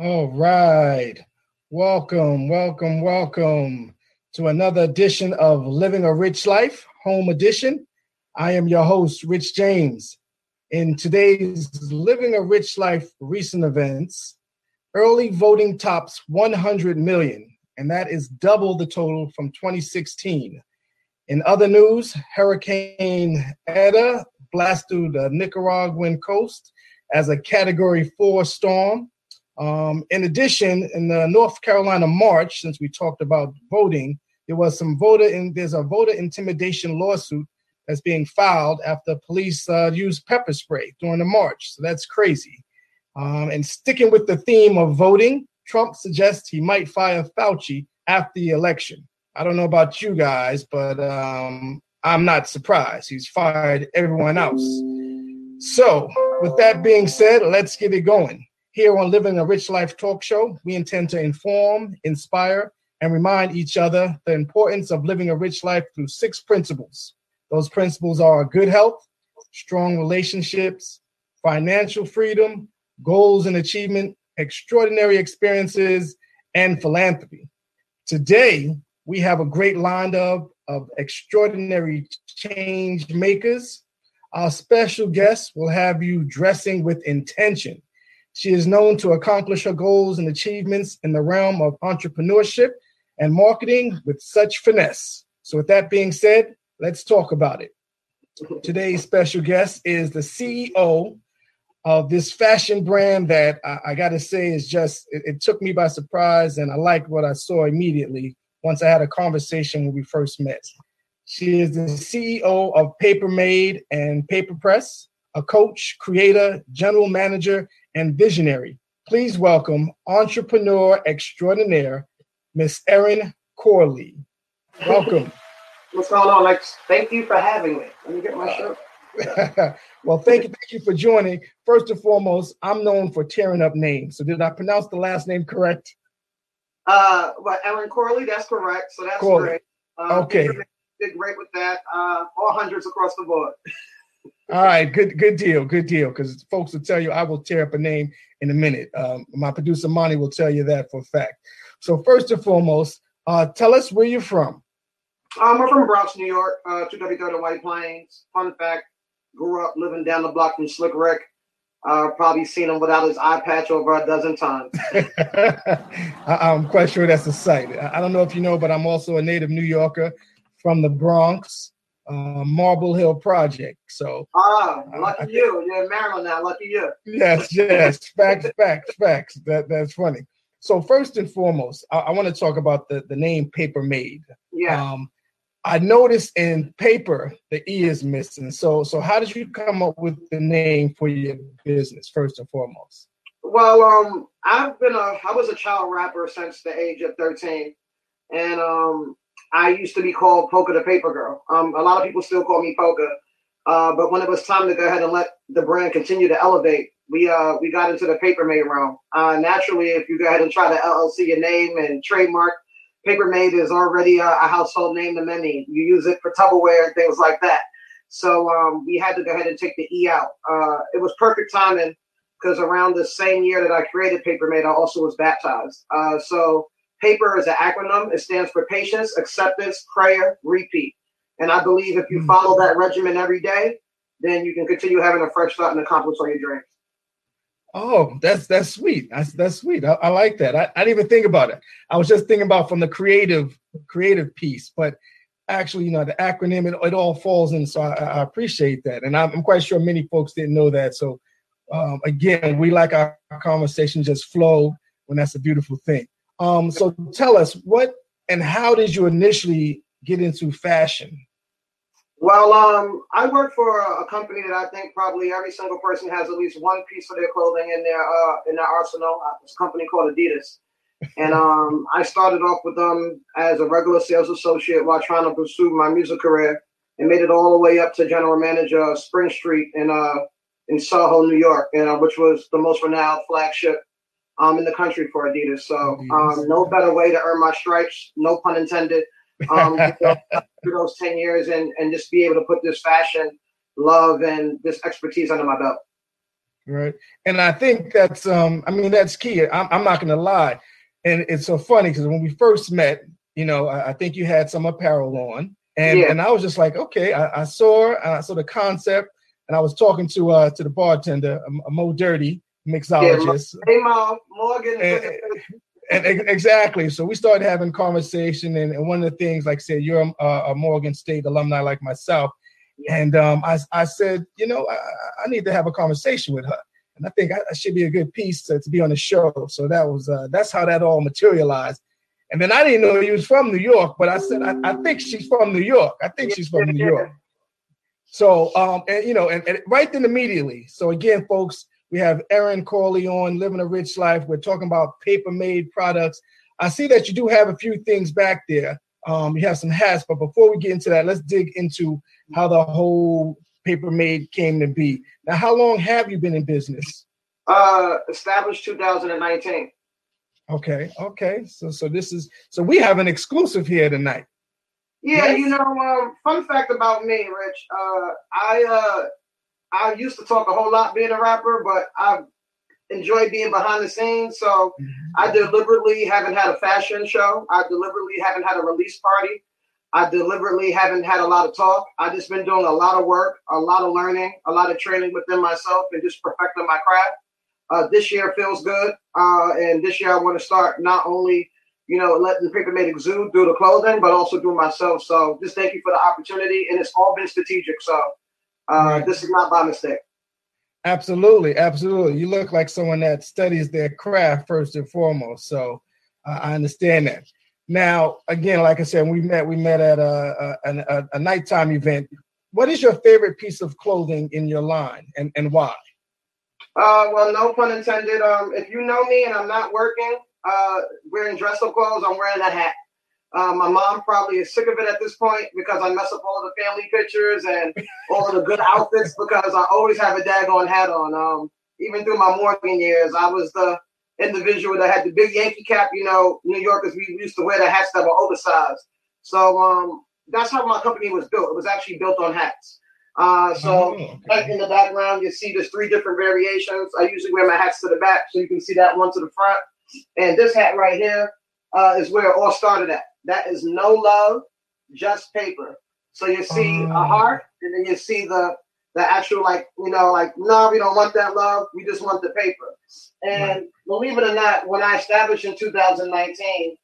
All right. Welcome, welcome, welcome to another edition of Living a Rich Life, Home Edition. I am your host, Rich James. In today's Living a Rich Life recent events, early voting tops 100 million, and that is double the total from 2016. In other news, Hurricane Eta blasted the Nicaraguan coast as a Category 4 storm. Um, in addition, in the North Carolina March, since we talked about voting, there was some voter there's a voter intimidation lawsuit that's being filed after police uh, used pepper spray during the march. So that's crazy. Um, and sticking with the theme of voting, Trump suggests he might fire Fauci after the election. I don't know about you guys, but um, I'm not surprised. He's fired everyone else. So, with that being said, let's get it going. Here on Living a Rich Life talk show, we intend to inform, inspire, and remind each other the importance of living a rich life through six principles. Those principles are good health, strong relationships, financial freedom, goals and achievement, extraordinary experiences, and philanthropy. Today, we have a great lineup of extraordinary change makers. Our special guest will have you dressing with intention she is known to accomplish her goals and achievements in the realm of entrepreneurship and marketing with such finesse. So, with that being said, let's talk about it. Today's special guest is the CEO of this fashion brand that I, I got to say is just, it, it, took me by surprise, and I liked what I saw immediately once I had a conversation when we first met. She is the CEO of Paper Made and Paper Press, a coach, creator, general manager, and visionary. Please welcome entrepreneur extraordinaire, Miss Erin Corley. Welcome. What's going on, Lex? Thank you for having me. Let me get my shirt. well, thank you, thank you for joining. First and foremost, I'm known for tearing up names. So did I pronounce the last name correct? Uh, well, Erin Corley, that's correct. So that's Corley. great. Uh, okay. Did great with that. Uh, all hundreds across the board. All right, good good deal, good deal. Because folks will tell you I will tear up a name in a minute. Um, my producer Monty will tell you that for a fact. So first and foremost, uh, tell us where you're from. Um, I'm from Bronx, New York, uh, 2W30 White Plains. Fun fact: grew up living down the block from Slick Rick. Uh, probably seen him without his eye patch over a dozen times. I'm quite sure that's a sight. I don't know if you know, but I'm also a native New Yorker from the Bronx uh, Marble Hill Project. So, ah, lucky uh, you. You're in Maryland now. Lucky you. Yes, yes. facts, facts, facts. That that's funny. So first and foremost, I, I want to talk about the the name Paper Made. Yeah. Um, I noticed in paper the E is missing. So so how did you come up with the name for your business first and foremost? Well, um, I've been a I was a child rapper since the age of 13. And um I used to be called Poker the Paper Girl. Um, a lot of people still call me Poker. Uh, but when it was time to go ahead and let the brand continue to elevate, we uh, we got into the paper made realm. Uh, naturally, if you go ahead and try to LLC your name and trademark, paper made is already a, a household name to many. You use it for Tupperware and things like that. So um, we had to go ahead and take the E out. Uh, it was perfect timing because around the same year that I created Paper Made, I also was baptized. Uh, so PAPER is an acronym. It stands for patience, acceptance, prayer, repeat. And I believe if you hmm. follow that regimen every day, then you can continue having a fresh start and accomplish all your dreams. Oh, that's that's sweet. That's that's sweet. I, I like that. I, I, didn't even think about it. I was just thinking about from the creative creative piece, but actually, you know, the acronym it, it all falls in. So I, I appreciate that, and I'm, I'm, quite sure many folks didn't know that. So um, again, we like our conversation just flow when that's a beautiful thing. Um, so tell us what and how did you initially get into fashion? Well, um, I work for a, company that I think probably every single person has at least one piece of their clothing in their uh, in their arsenal. Uh, it's a company called Adidas, and um, I started off with them as a regular sales associate while trying to pursue my music career, and made it all the way up to general manager of Spring Street in uh in Soho, New York, and uh, which was the most renowned flagship um, in the country for Adidas. So um, no better way to earn my stripes, no pun intended, um, for those 10 years and, and just be able to put this fashion, love, and this expertise under my belt. right. And I think that's um, I mean, that's key. I'm, I'm not gonna lie. And it's so funny because when we first met, you know, I, I, think you had some apparel on. And, yeah. and I was just like, okay, I, I saw I saw the concept, and I was talking to uh to the bartender, a Mo Dirty mixologist. Yeah, Morgan. And, and, exactly. So we started having conversation, and, and, one of the things, like I said, you're a, a Morgan State alumni like myself, and um, I, I said, you know, I, I, need to have a conversation with her, and I think I, I should be a good piece to, to, be on the show. So that was uh, that's how that all materialized. And then I didn't know he was from New York, but I said I, I think she's from New York. I think she's from New York. So um, and you know, and, and right then immediately. So again, folks, we have Erin Corley on Living a Rich Life. We're talking about paper made products. I see that you do have a few things back there. Um, you have some hats, but before we get into that, let's dig into how the whole paper made came to be. Now, how long have you been in business? Uh, established 2019. Okay, okay. So, so this is so we have an exclusive here tonight. Yeah, yes? you know, um, fun fact about me, Rich. Uh, I uh, I used to talk a whole lot being a rapper, but I enjoy being behind the scenes. So mm-hmm. I deliberately haven't had a fashion show. I deliberately haven't had a release party. I deliberately haven't had a lot of talk. I've just been doing a lot of work, a lot of learning, a lot of training within myself, and just perfecting my craft. Uh, this year feels good, uh, and this year I want to start not only you know letting the paper made exude through the clothing, but also through myself. So just thank you for the opportunity, and it's all been strategic. So uh. This is not by mistake. Absolutely, absolutely. You look like someone that studies their craft first and foremost. So uh, I understand that. Now, again, like I said, we met. We met at a, a, a, a nighttime event. What is your favorite piece of clothing in your line, and and why? Uh, well, no pun intended. Um, if you know me and I'm not working, uh, wearing dress up clothes, I'm wearing a hat. Uh, my mom probably is sick of it at this point because I mess up all the family pictures and all of the good outfits because I always have a daggone hat on. Um, even through my Morgan years, I was the individual that had the big Yankee cap. You know, New Yorkers we used to wear the hats that were oversized. So um, that's how my company was built. It was actually built on hats. Uh, so oh, okay. in the background, you see there's three different variations. I usually wear my hats to the back, so you can see that one to the front. And this hat right here uh, is where it all started at. That is no love, just paper. So you see a oh. heart, and then you see the the actual like you know like no, we don't want that love. We just want the paper. And right. believe it or not, when I established in 2019,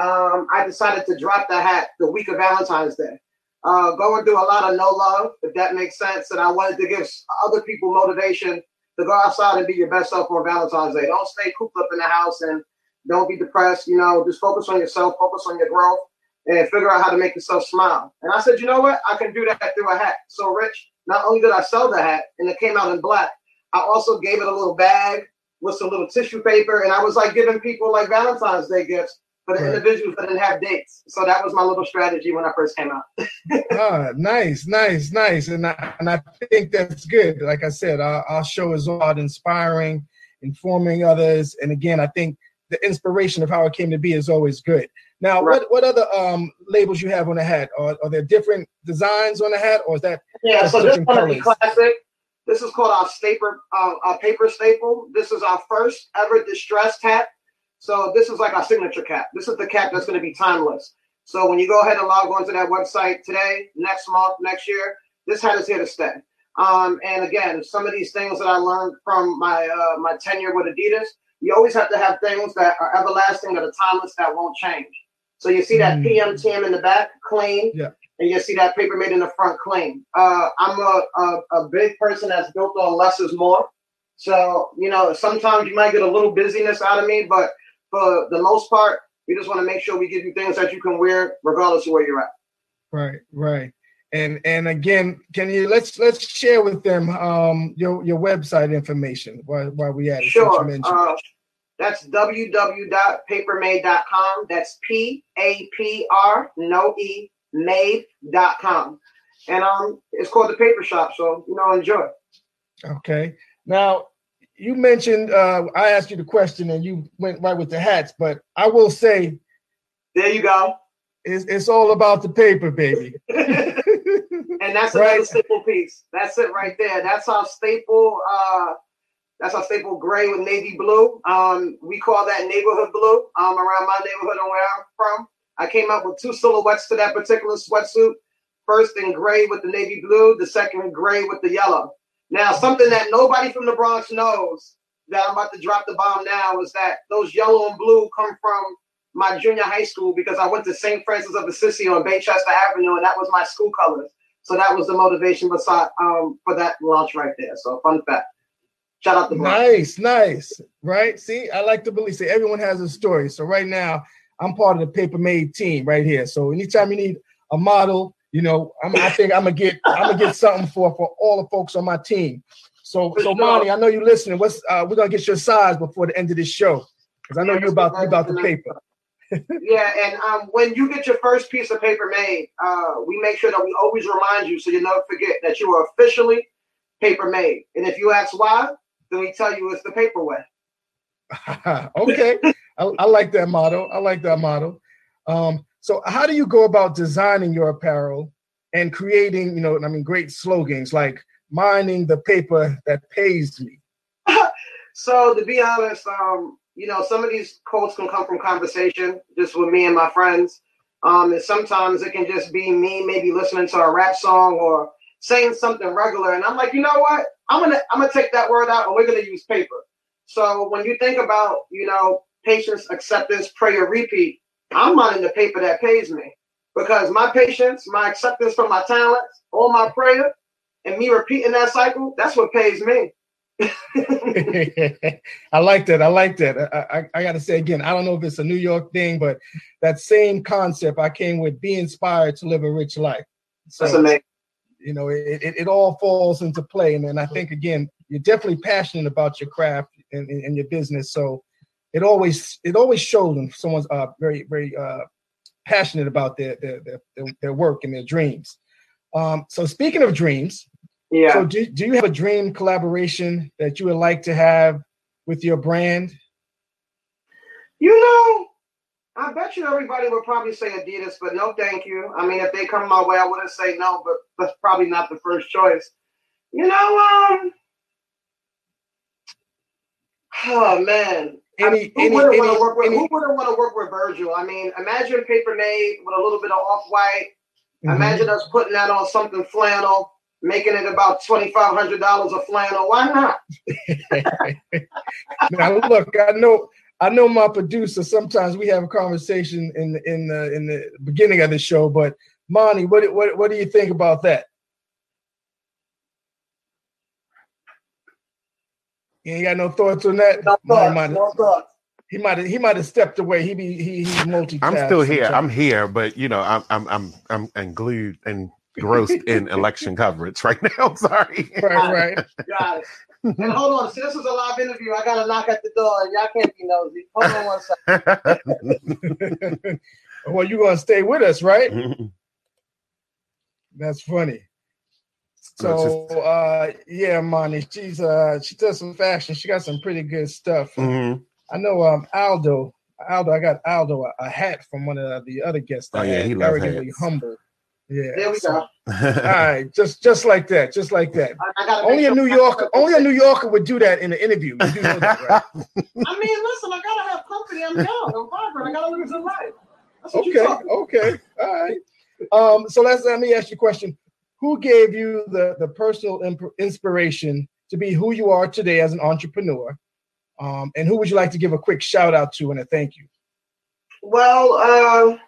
um, I decided to drop the hat the week of Valentine's Day. Uh, going through a lot of no love, if that makes sense, and I wanted to give other people motivation to go outside and be your best self on Valentine's Day. Don't stay cooped up in the house and don't be depressed. You know, just focus on yourself, focus on your growth, and figure out how to make yourself smile. And I said, you know what? I can do that through a hat. So, Rich, not only did I sell the hat and it came out in black, I also gave it a little bag with some little tissue paper, and I was like giving people like Valentine's Day gifts for the right. individuals that didn't have dates. So that was my little strategy when I first came out. ah, nice, nice, nice, and I and I think that's good. Like I said, our, our show is all about inspiring, informing others, and again, I think the inspiration of how it came to be is always good. Now, right. what what other um, labels you have on the hat? Are, are there different designs on the hat, or is that yeah? So this one is classic. This is called our staple, uh, our paper staple. This is our first ever distressed hat. So this is like our signature cap. This is the cap that's going to be timeless. So when you go ahead and log on to that website today, next month, next year, this hat is here to stay. Um, and again, some of these things that I learned from my uh, my tenure with Adidas, you always have to have things that are everlasting, that are timeless, that won't change. So you see that mm. PMTM in the back, clean. Yeah. And you see that paper made in the front, clean. Uh, I'm a, a, a big person that's built on less is more. So, you know, sometimes you might get a little busyness out of me, but for the most part, we just want to make sure we give you things that you can wear regardless of where you're at. Right, right. And and again, can you let's let's share with them um your your website information while while we at it. Sure. Uh, that's www.papermade.com. That's P A P R no E made.com. And um it's called the paper shop, so you know enjoy. Okay. Now you mentioned uh I asked you the question and you went right with the hats, but I will say there you go. It's, it's all about the paper, baby. and that's right. another staple piece. That's it right there. That's our staple. Uh, That's our staple gray with navy blue. Um, we call that neighborhood blue um, around my neighborhood and where I'm from. I came up with two silhouettes to that particular sweatsuit. First in gray with the navy blue, the second in gray with the yellow. Now, something that nobody from the Bronx knows that I'm about to drop the bomb now is that those yellow and blue come from my junior high school because I went to St. Francis of Assisi on Baychester Avenue, and that was my school colors. So that was the motivation beside um, for that launch right there. So fun fact. Shout out to Nice, nice. Right. See, I like to believe. See, everyone has a story. So right now, I'm part of the paper made team right here. So anytime you need a model, you know, I'm, I think I'm gonna get I'm gonna get something for for all the folks on my team. So so Monty, I know you're listening. What's uh, we're gonna get your size before the end of this show because I know you're about you about the paper. Yeah, and um, when you get your first piece of paper made, uh, we make sure that we always remind you so you never forget that you are officially paper made. And if you ask why, then we tell you it's the paper way. okay, I, I, like that motto. I like that motto. Um, so, how do you go about designing your apparel and creating, you know, I mean, great slogans like "mining the paper that pays me"? so, to be honest, um, you know, some of these quotes can come from conversation just with me and my friends. Um, and sometimes it can just be me maybe listening to a rap song or saying something regular. And I'm like, you know what? I'm gonna I'm gonna take that word out and we're gonna use paper. So when you think about, you know, patience, acceptance, prayer, repeat, I'm mining the paper that pays me. Because my patience, my acceptance from my talents, all my prayer, and me repeating that cycle, that's what pays me. I like that. I like that. I, I, I got to say again, I don't know if it's a New York thing, but that same concept I came with be inspired to live a rich life. So, That's amazing. You know, it, it, it all falls into play. And, and I think, again, you're definitely passionate about your craft and, and your business. So it always it always shows when someone's uh, very, very uh, passionate about their, their, their, their work and their dreams. Um, so speaking of dreams, yeah. So do, do you have a dream collaboration that you would like to have with your brand? You know, I bet you everybody would probably say Adidas, but no thank you. I mean, if they come my way, I wouldn't say no, but that's probably not the first choice. You know, um Oh man. Any, I mean, who wouldn't want to work with any, who wouldn't want to work with Virgil? I mean, imagine paper made with a little bit of off-white. Mm-hmm. Imagine us putting that on something flannel making it about twenty-five hundred dollars a flannel. Why not? now look, I know I know my producer. Sometimes we have a conversation in the in the in the beginning of the show, but Monty, what what what do you think about that? You ain't got no thoughts on that? No thoughts. no thoughts. He might have he might have stepped away. He be he he multi. I'm still here. Sometimes. I'm here, but you know, I'm I'm I'm I'm, I'm glued and grossed in election coverage right now. Sorry. Right, right. Got it. And hold on, see, this is a live interview. I gotta knock at the door, y'all can't be nosy. Hold on one second. well, you're gonna stay with us, right? That's funny. So uh yeah, Monty, she's uh she does some fashion. She got some pretty good stuff. Mm-hmm. I know um Aldo. Aldo, I got Aldo a, a hat from one of the other guests. Oh yeah, he loves hats. humble. Yeah. There we so, go. all right, just just like that, just like that. Only a New Yorker, only a New Yorker would do that in an interview. You do know that, right? I mean, listen, I gotta have company. I'm young, I'm vibrant. I gotta live a life. okay, okay, all right. Um, so let's let me ask you a question. Who gave you the the personal imp- inspiration to be who you are today as an entrepreneur? Um, and who would you like to give a quick shout out to and a thank you? Well, uh,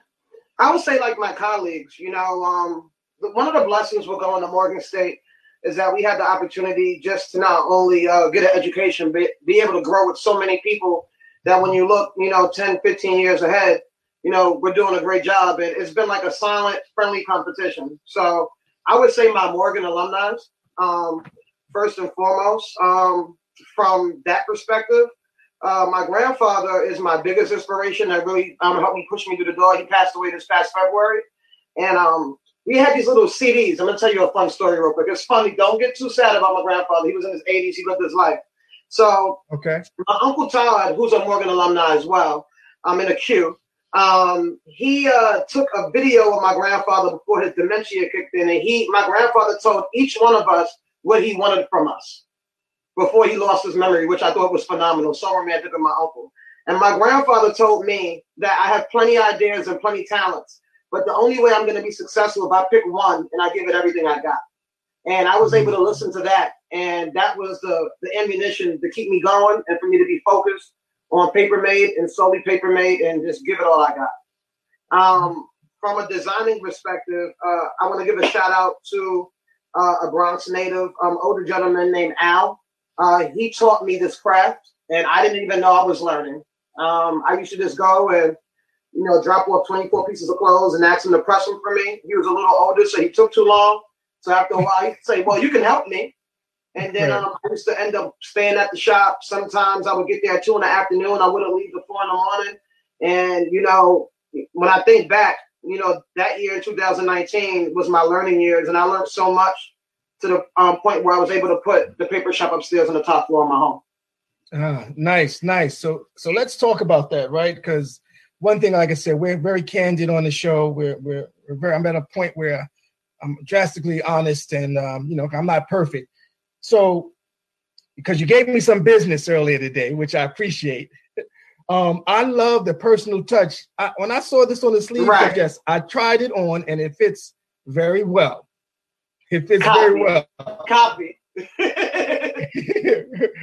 I would say like my colleagues, you know, um, one of the blessings with going to Morgan State is that we had the opportunity just to not only uh, get an education, but be able to grow with so many people that when you look, you know, 10, 15 years ahead, you know, we're doing a great job. And it's been like a silent, friendly competition. So I would say my Morgan alumni, um, first and foremost, um, from that perspective. Uh, my grandfather is my biggest inspiration that really um, helped me push me through the door. He passed away this past February. And um, we had these little CDs. I'm going to tell you a fun story real quick. It's funny. Don't get too sad about my grandfather. He was in his 80s. He lived his life. So, okay. My uncle Todd, who's a Morgan alumni as well, I'm in a queue. Um, he uh, took a video of my grandfather before his dementia kicked in, and he, my grandfather, told each one of us what he wanted from us. Before he lost his memory, which I thought was phenomenal. So romantic of my uncle. And my grandfather told me that I have plenty of ideas and plenty talents, but the only way I'm going to be successful if I pick one and I give it everything I got. And I was able to listen to that, and that was the the ammunition to keep me going and for me to be focused on paper made and solely paper made and just give it all I got. Um, from a designing perspective, uh, I want to give a shout out to uh, a Bronx native, um, older gentleman named Al. Uh, he taught me this craft, and I didn't even know I was learning. Um, I used to just go and you know drop off 24 pieces of clothes and ask him to press them for me. He was a little older, so he took too long. So after a while, he'd say, "Well, you can help me." And then um, I used to end up staying at the shop. Sometimes I would get there at two in the afternoon. I wouldn't leave before in the morning. And you know, when I think back, you know, that year in 2019 was my learning years, and I learned so much to the um, point where I was able to put the paper shop upstairs on the top floor of my home. Ah, nice, nice. So, so let's talk about that, right? Because one thing, like I said, we're very candid on the show. We're we're, we're very. I'm at a point where I'm drastically honest, and um, you know, I'm not perfect. So, because you gave me some business earlier today, which I appreciate. Um, I love the personal touch. I, when I saw this on the sleeve, right. yes, I tried it on, and it fits very well. It fits Copy. very well. Copy.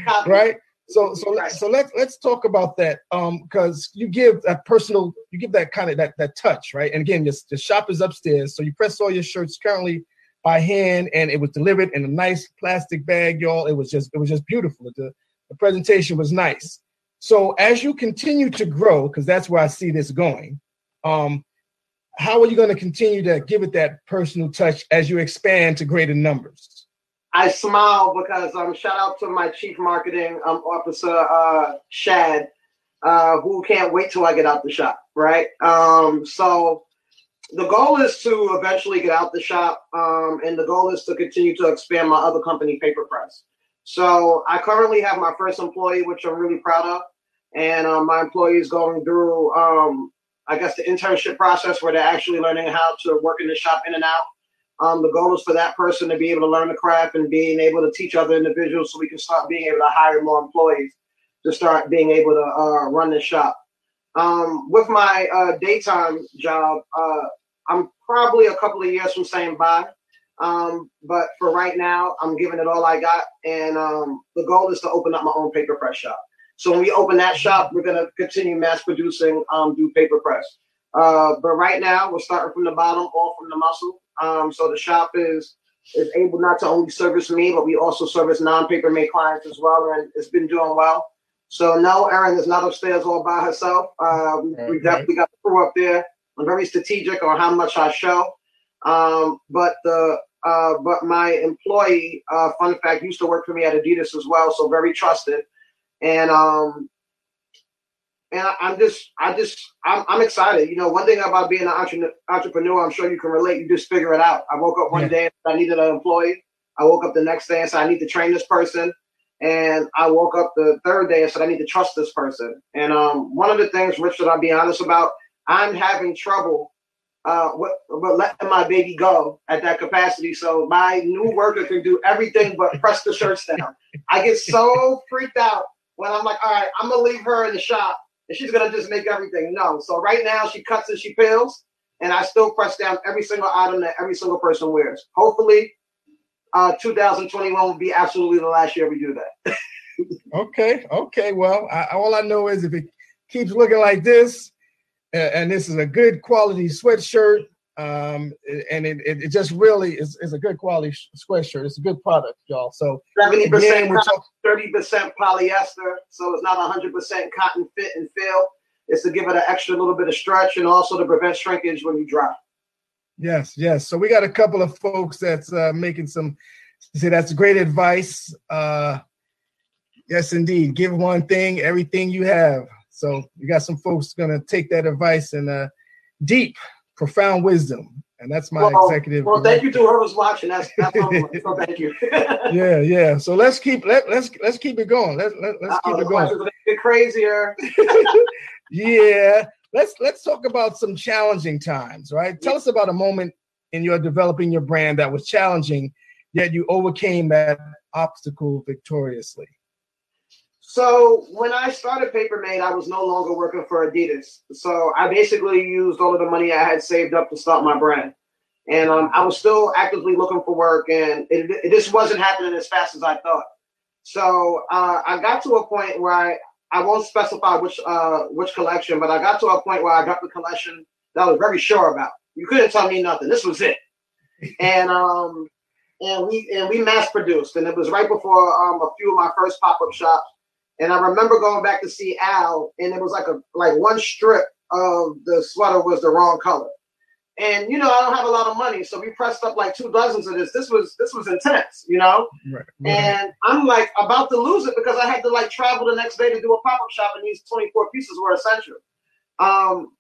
Copy. right. So so right. so let's let's talk about that. Um, because you give that personal, you give that kind of that that touch, right? And again, just the shop is upstairs, so you press all your shirts currently by hand, and it was delivered in a nice plastic bag, y'all. It was just it was just beautiful. The the presentation was nice. So as you continue to grow, because that's where I see this going, um, how are you going to continue to give it that personal touch as you expand to greater numbers? I smile because um shout out to my chief marketing um officer uh Shad, uh, who can't wait till I get out the shop, right? Um so the goal is to eventually get out the shop, um, and the goal is to continue to expand my other company, Paper Press. So I currently have my first employee, which I'm really proud of, and um, my employee is going through, um, I guess, the internship process where they're actually learning how to work in the shop in and out. Um, the goal is for that person to be able to learn the craft and being able to teach other individuals so we can start being able to hire more employees to start being able to uh, run the shop. Um, with my uh, daytime job, uh, I'm probably a couple of years from saying bye. Um, but for right now, I'm giving it all I got. And um, the goal is to open up my own paper press shop. So when we open that shop, we're going to continue mass producing um, do paper press. Uh, but right now, we're starting from the bottom, all from the muscle. Um, so the shop is is able not to only service me, but we also service non-paper made clients as well, and it's been doing well. So no, Erin is not upstairs all by herself. Uh, we, we definitely got the crew up there. I'm very strategic on how much I show. Um, but the uh, but my employee, uh, fun fact, used to work for me at Adidas as well, so very trusted. And um, and I, am just, I just, I'm, I'm, excited. You know, one thing about being an entrepreneur, I'm sure you can relate. You just figure it out. I woke up one yeah. day and I needed an employee. I woke up the next day and said I need to train this person. And I woke up the third day and said I need to trust this person. And um, one of the things, Rich, that I'll be honest about, I'm having trouble uh, with, with letting my baby go at that capacity. So my new worker can do everything but press the shirts down. I get so freaked out when I'm like, all right, I'm gonna leave her in the shop and she's gonna just make everything no. So right now she cuts and she peels, and I still press down every single item that every single person wears. Hopefully, uh, 2021 will be absolutely the last year we do that. okay, okay. Well, I, all I know is if it keeps looking like this, uh, and this is a good quality sweatshirt, um, and it, it, it, just really is, is a good quality sweatshirt. It's a good product, y'all. So seventy percent, thirty percent polyester, so it's not hundred percent cotton fit and feel. It's to give it an extra little bit of stretch and also to prevent shrinkage when you dry. Yes, yes. So we got a couple of folks that's uh, making some. Say that's great advice. Uh, yes, indeed. Give one thing, everything you have. So you got some folks gonna take that advice and uh, deep profound wisdom. And that's my well, executive. Well, thank you to whoever's watching. That's, that's so thank you. yeah, yeah. So let's keep let let's let's keep it going. Let's let, let's keep it going. Get crazier. yeah. Let's let's talk about some challenging times, right? Tell us about a moment in your developing your brand that was challenging, yet you overcame that obstacle victoriously? So when I started Paper Made, I was no longer working for Adidas. So I basically used all of the money I had saved up to start my brand. And um, I was still actively looking for work, and it, it just wasn't happening as fast as I thought. So uh, I got to a point where I, I won't specify which uh, which collection, but I got to a point where I got the collection that I was very sure about. You couldn't tell me nothing. This was it. and um, and we and we mass produced, and it was right before um, a few of my first pop up shops. And I remember going back to see Al, and it was like a like one strip of the sweater was the wrong color. And you know, I don't have a lot of money, so we pressed up like two dozens of this. This was this was intense, you know. Right, right. And I'm like about to lose it because I had to like travel the next day to do a pop up shop, and these 24 pieces were essential. Um,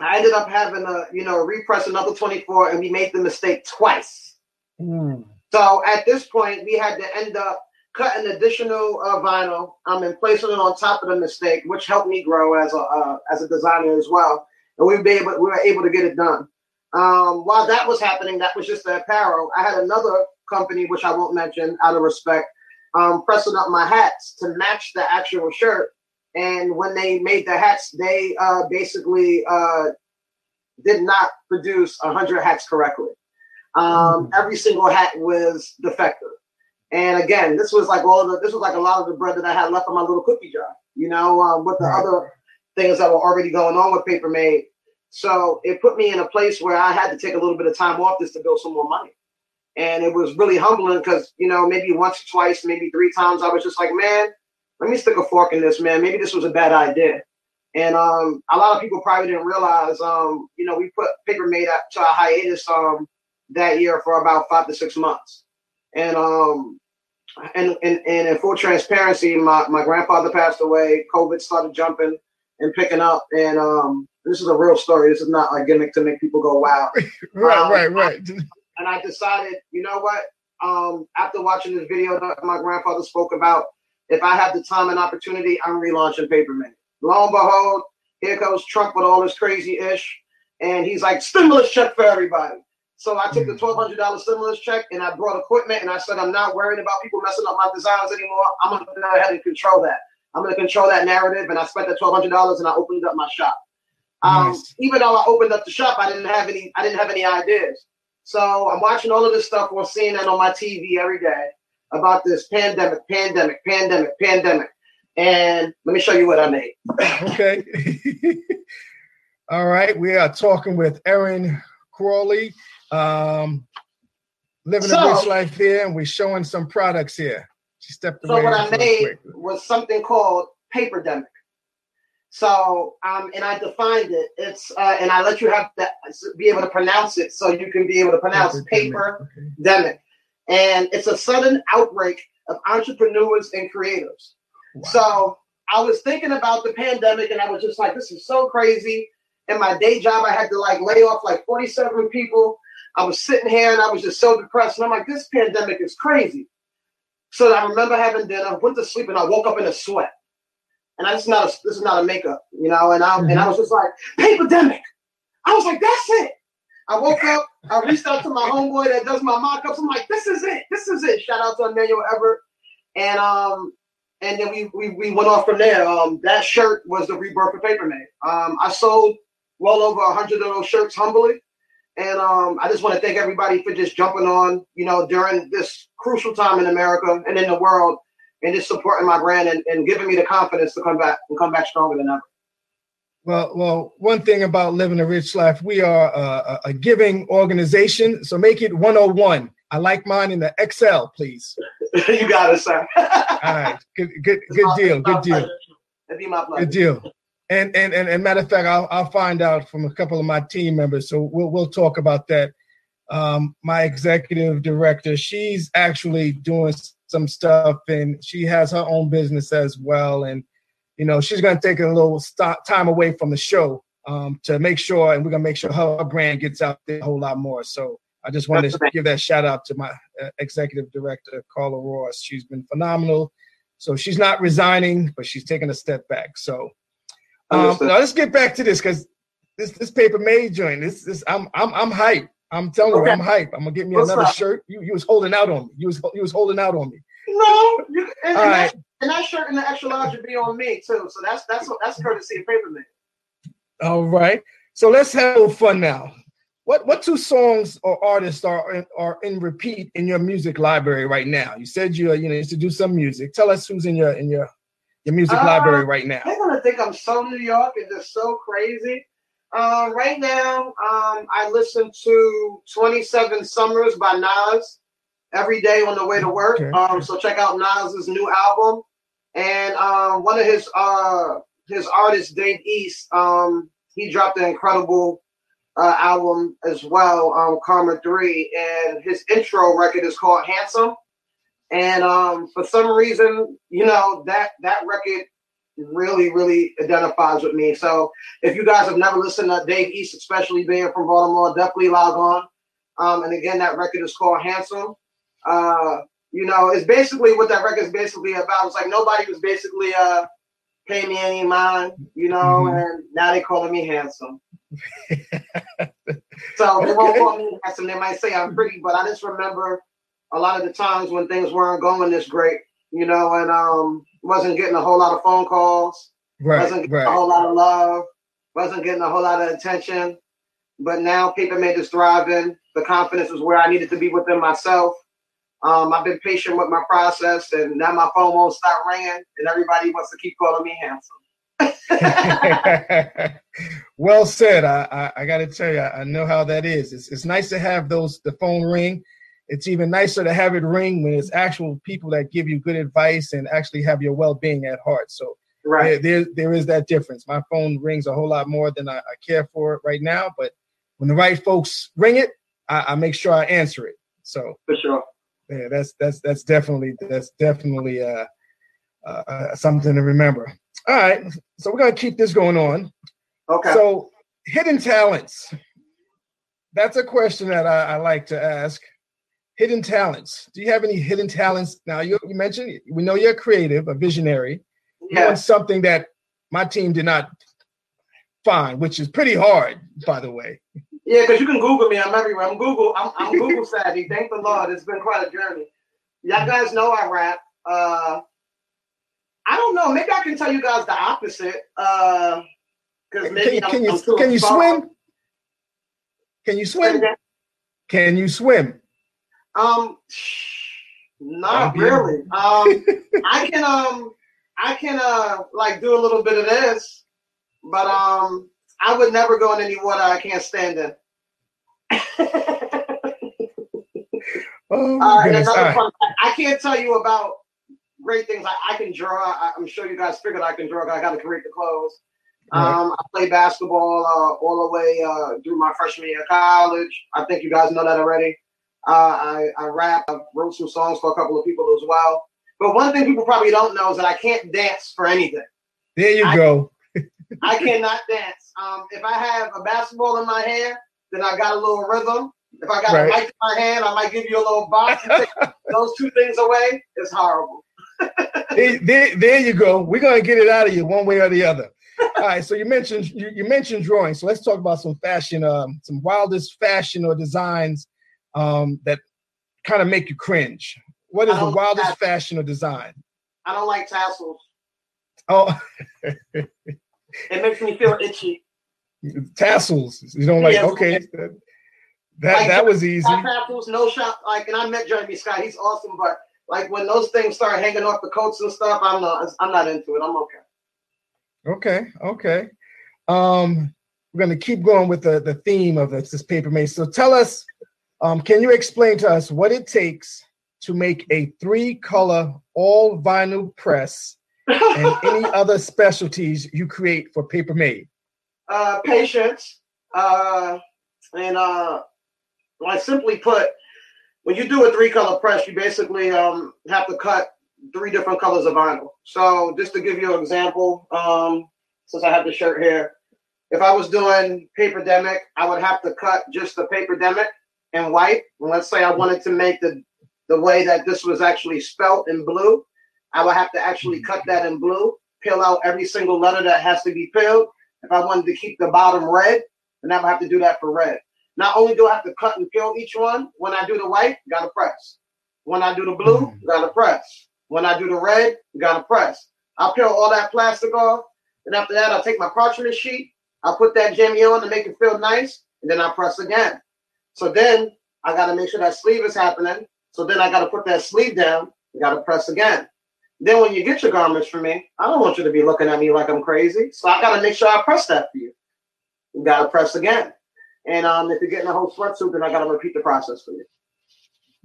I ended up having a you know, repress another 24, and we made the mistake twice. Mm. So at this point, we had to end up cutting additional uh, vinyl um, and placing it on top of the mistake, which helped me grow as a uh, as a designer as well. And we were able we were able to get it done. Um, while that was happening, that was just the apparel. I had another company, which I won't mention out of respect, um, pressing up my hats to match the actual shirt. And when they made the hats, they uh, basically uh, did not produce 100 hats correctly. Um, mm. Every single hat was defective. And again, this was like all the this was like a lot of the bread that I had left on my little cookie jar, you know, um, with the right. other things that were already going on with Paper Made. So it put me in a place where I had to take a little bit of time off this to build some more money. And it was really humbling because, you know, maybe once, or twice, maybe three times, I was just like, man, let me stick a fork in this, man. Maybe this was a bad idea. And um, a lot of people probably didn't realize, um, you know, we put Paper Made up to a hiatus um, that year for about five to six months. And um, and, and, and in full transparency, my, my grandfather passed away. COVID started jumping and picking up. And um, this is a real story. This is not a gimmick to make people go wow. right, um, right, right. and I decided, you know what? Um, after watching this video that my grandfather spoke about, if I have the time and opportunity, I'm relaunching Paper. Lo and behold, here comes Trump with all this crazy ish, and he's like stimulus check for everybody. So I took the mm. twelve hundred dollar stimulus check and I brought equipment and I said I'm not worried about people messing up my designs anymore. I'm gonna go ahead and control that. I'm gonna control that narrative and I spent the twelve hundred dollars and I opened up my shop. Um, nice. even though I opened up the shop, I didn't have any I didn't have any ideas. So I'm watching all of this stuff or seeing that on my TV every day about this pandemic, pandemic, pandemic, pandemic. And let me show you what I made. okay. all right. We are talking with Erin Crawley um, living so, a rich life here, and we're showing some products here. She stepped So what I made was something called Paperdemic. So um, and I defined it. It's uh, and I let you have to be able to pronounce it, so you can be able to pronounce paper demic. Okay. And it's a sudden outbreak of entrepreneurs and creators. Wow. So I was thinking about the pandemic, and I was just like, this is so crazy. In my day job, I had to like lay off like 47 people. I was sitting here and I was just so depressed. And I'm like, this pandemic is crazy. So I remember having dinner, went to sleep, and I woke up in a sweat. And I, this is not a, this is not a makeup, you know. And I mm-hmm. and I was just like, paperdemic. I was like, that's it. I woke up. I reached out to my homeboy that does my mock-ups. I'm like, this is it. This is it. Shout out to Emmanuel Everett. And um, and then we we, we went off from there. Um, that shirt was the rebirth of Paper Made. Um, I sold well over a hundred of those shirts humbly. And um, I just want to thank everybody for just jumping on, you know, during this crucial time in America and in the world, and just supporting my brand and, and giving me the confidence to come back and come back stronger than ever. Well, well, one thing about living a rich life, we are a, a giving organization. So make it 101. I like mine in the XL, please. you got it, sir. All right, good, good, good deal, good deal. It'd be my pleasure. Good deal. And and and, and matter of fact, I'll I'll find out from a couple of my team members. So we'll we'll talk about that. Um, my executive director, she's actually doing some stuff, and she has her own business as well. And you know, she's going to take a little stop, time away from the show um, to make sure, and we're going to make sure her brand gets out there a whole lot more. So I just wanted to give that shout out to my uh, executive director, Carla Ross. She's been phenomenal. So she's not resigning, but she's taking a step back. So um, now let's get back to this because this this paper made joint. This this I'm I'm I'm hype. I'm telling okay. you, I'm hype. I'm gonna get me What's another up? shirt. You you was holding out on me. You was you was holding out on me. No, you, and, All and, right. that, and that shirt and the extra large would be on me too. So that's that's that's courtesy of Paper Man. All right. So let's have a little fun now. What what two songs or artists are in, are in repeat in your music library right now? You said you you know used to do some music. Tell us who's in your in your your music Uh, library right now. They're gonna think I'm so New York and just so crazy. Um, right now, um, I listen to 27 Summers by Nas every day on the way to work. Okay. Um, so check out Nas's new album. And um, one of his uh, his artists, Dave East, um, he dropped an incredible uh, album as well, um, Karma 3. And his intro record is called Handsome. And um, for some reason, you know, that that record really, really identifies with me. So if you guys have never listened to Dave East, especially being from Baltimore, definitely log on. Um, and again, that record is called Handsome. Uh, you know, it's basically what that record is basically about. It's like nobody was basically uh paying me any mind, you know, Mhm. and now they're calling me handsome. so they won't call me handsome. They might say I'm pretty, but I just remember a lot of the times when things weren't going this great, you know, and um wasn't getting a whole lot of phone calls, wasn't Right, getting a whole lot of love, wasn't getting a whole lot of attention. But now Paper Made is thriving. The confidence is where I needed to be within myself. Um, I've been patient with my process, and now my phone won't stop ringing, and everybody wants to keep calling me handsome. well said. I, I, I got to tell you, I know how that is. It's, it's nice to have those the phone ring. It's even nicer to have it ring when it's actual people that give you good advice and actually have your well being at heart. So Right. there, there, there is that difference. My phone rings a whole lot more than I, I care for it right now, but when the right folks ring it, I, I make sure I answer it. So For sure. yeah, that's that's that's definitely that's definitely uh, uh, uh, something to remember. All right, so we're gonna keep this going on. Okay. So, hidden talents. That's a question that I, I like to ask. Hidden talents. Do you have any hidden talents? Now, you, you mentioned we know you're creative, a visionary. You yeah. want something that my team did not find, which is pretty hard, by the way. Yeah, because you can Google me. I'm everywhere. I'm Google. I'm, I'm Google savvy. Thank the Lord. It's been quite a journey. Y'all guys know I rap. Uh, I don't know. Maybe I can tell you guys the opposite. Uh, because maybe Can, I'm, can you I'm can you swim? Can you swim? Can you swim? Um, not really. Um, I can um, I can uh, like do a little bit of this, but um, I would never go in any water I can't stand in. Oh Uh, my and goodness! All another right. fun, I can't tell you about great things. I, I can draw. I, I'm sure you guys figured I can draw. I got to create the clothes. Right. Um, I played basketball uh, all the way uh, through my freshman year of college. I think you guys know that already. Uh, I, I rap. I wrote some songs for a couple of people as well. But one thing people probably don't know is that I can't dance for anything. There you I- go. I cannot dance. Um, if I have a basketball in my hand, then I got a little rhythm. If I got Right. a mic in my hand, I might give you a little box. Those two things away, it's horrible. there, there, there you go. We're gonna get it out of you one way or the other. All right. So you mentioned you, you mentioned drawing. So let's talk about some fashion, um, some wildest fashion or designs um, that kind of make you cringe. What is the wildest have- fashion or design? I don't like tassels. Oh, It makes me feel itchy. tassels. You don't like? Yes. Okay, that that, Like, that was easy. Tassels, no shot. Like, and I met Jeremy Scott. He's awesome, but like when those things start hanging off the coats and stuff, I'm not. I'm not into it. I'm okay. Okay, okay. Um, we're going to keep going with the, the theme of this, this paper made. So tell us, um, can you explain to us what it takes to make a three color all vinyl press and any other specialties you create for Paper Made? uh, patience, uh, and uh, like simply put, when you do a three color press, you basically um, have to cut three different colors of vinyl. So just to give you an example, um, since I have the shirt here, if I was doing paper demic, I would have to cut just the paper demic in white. And let's say I wanted to make the the way that this was actually spelt in blue, I would have to actually cut that in blue, peel out every single letter that has to be peeled. If I wanted to keep the bottom red, then I would have to do that for red. Not only do I have to cut and peel each one, when I do the white, gotta press. When I do the blue, Mm. gotta press. When I do the red, gotta press. I peel all that plastic off, and after that, I take my parchment sheet, I put that jimmy on to make it feel nice, and then I press again. So then I gotta make sure that sleeve is happening. So then I gotta put that sleeve down, you gotta press again. Then when you get your garments from me, I don't want you to be looking at me like I'm crazy. So I gotta make sure I press that for you. You gotta press again. And um, if you're getting a whole sweatsuit, then I gotta repeat the process for you.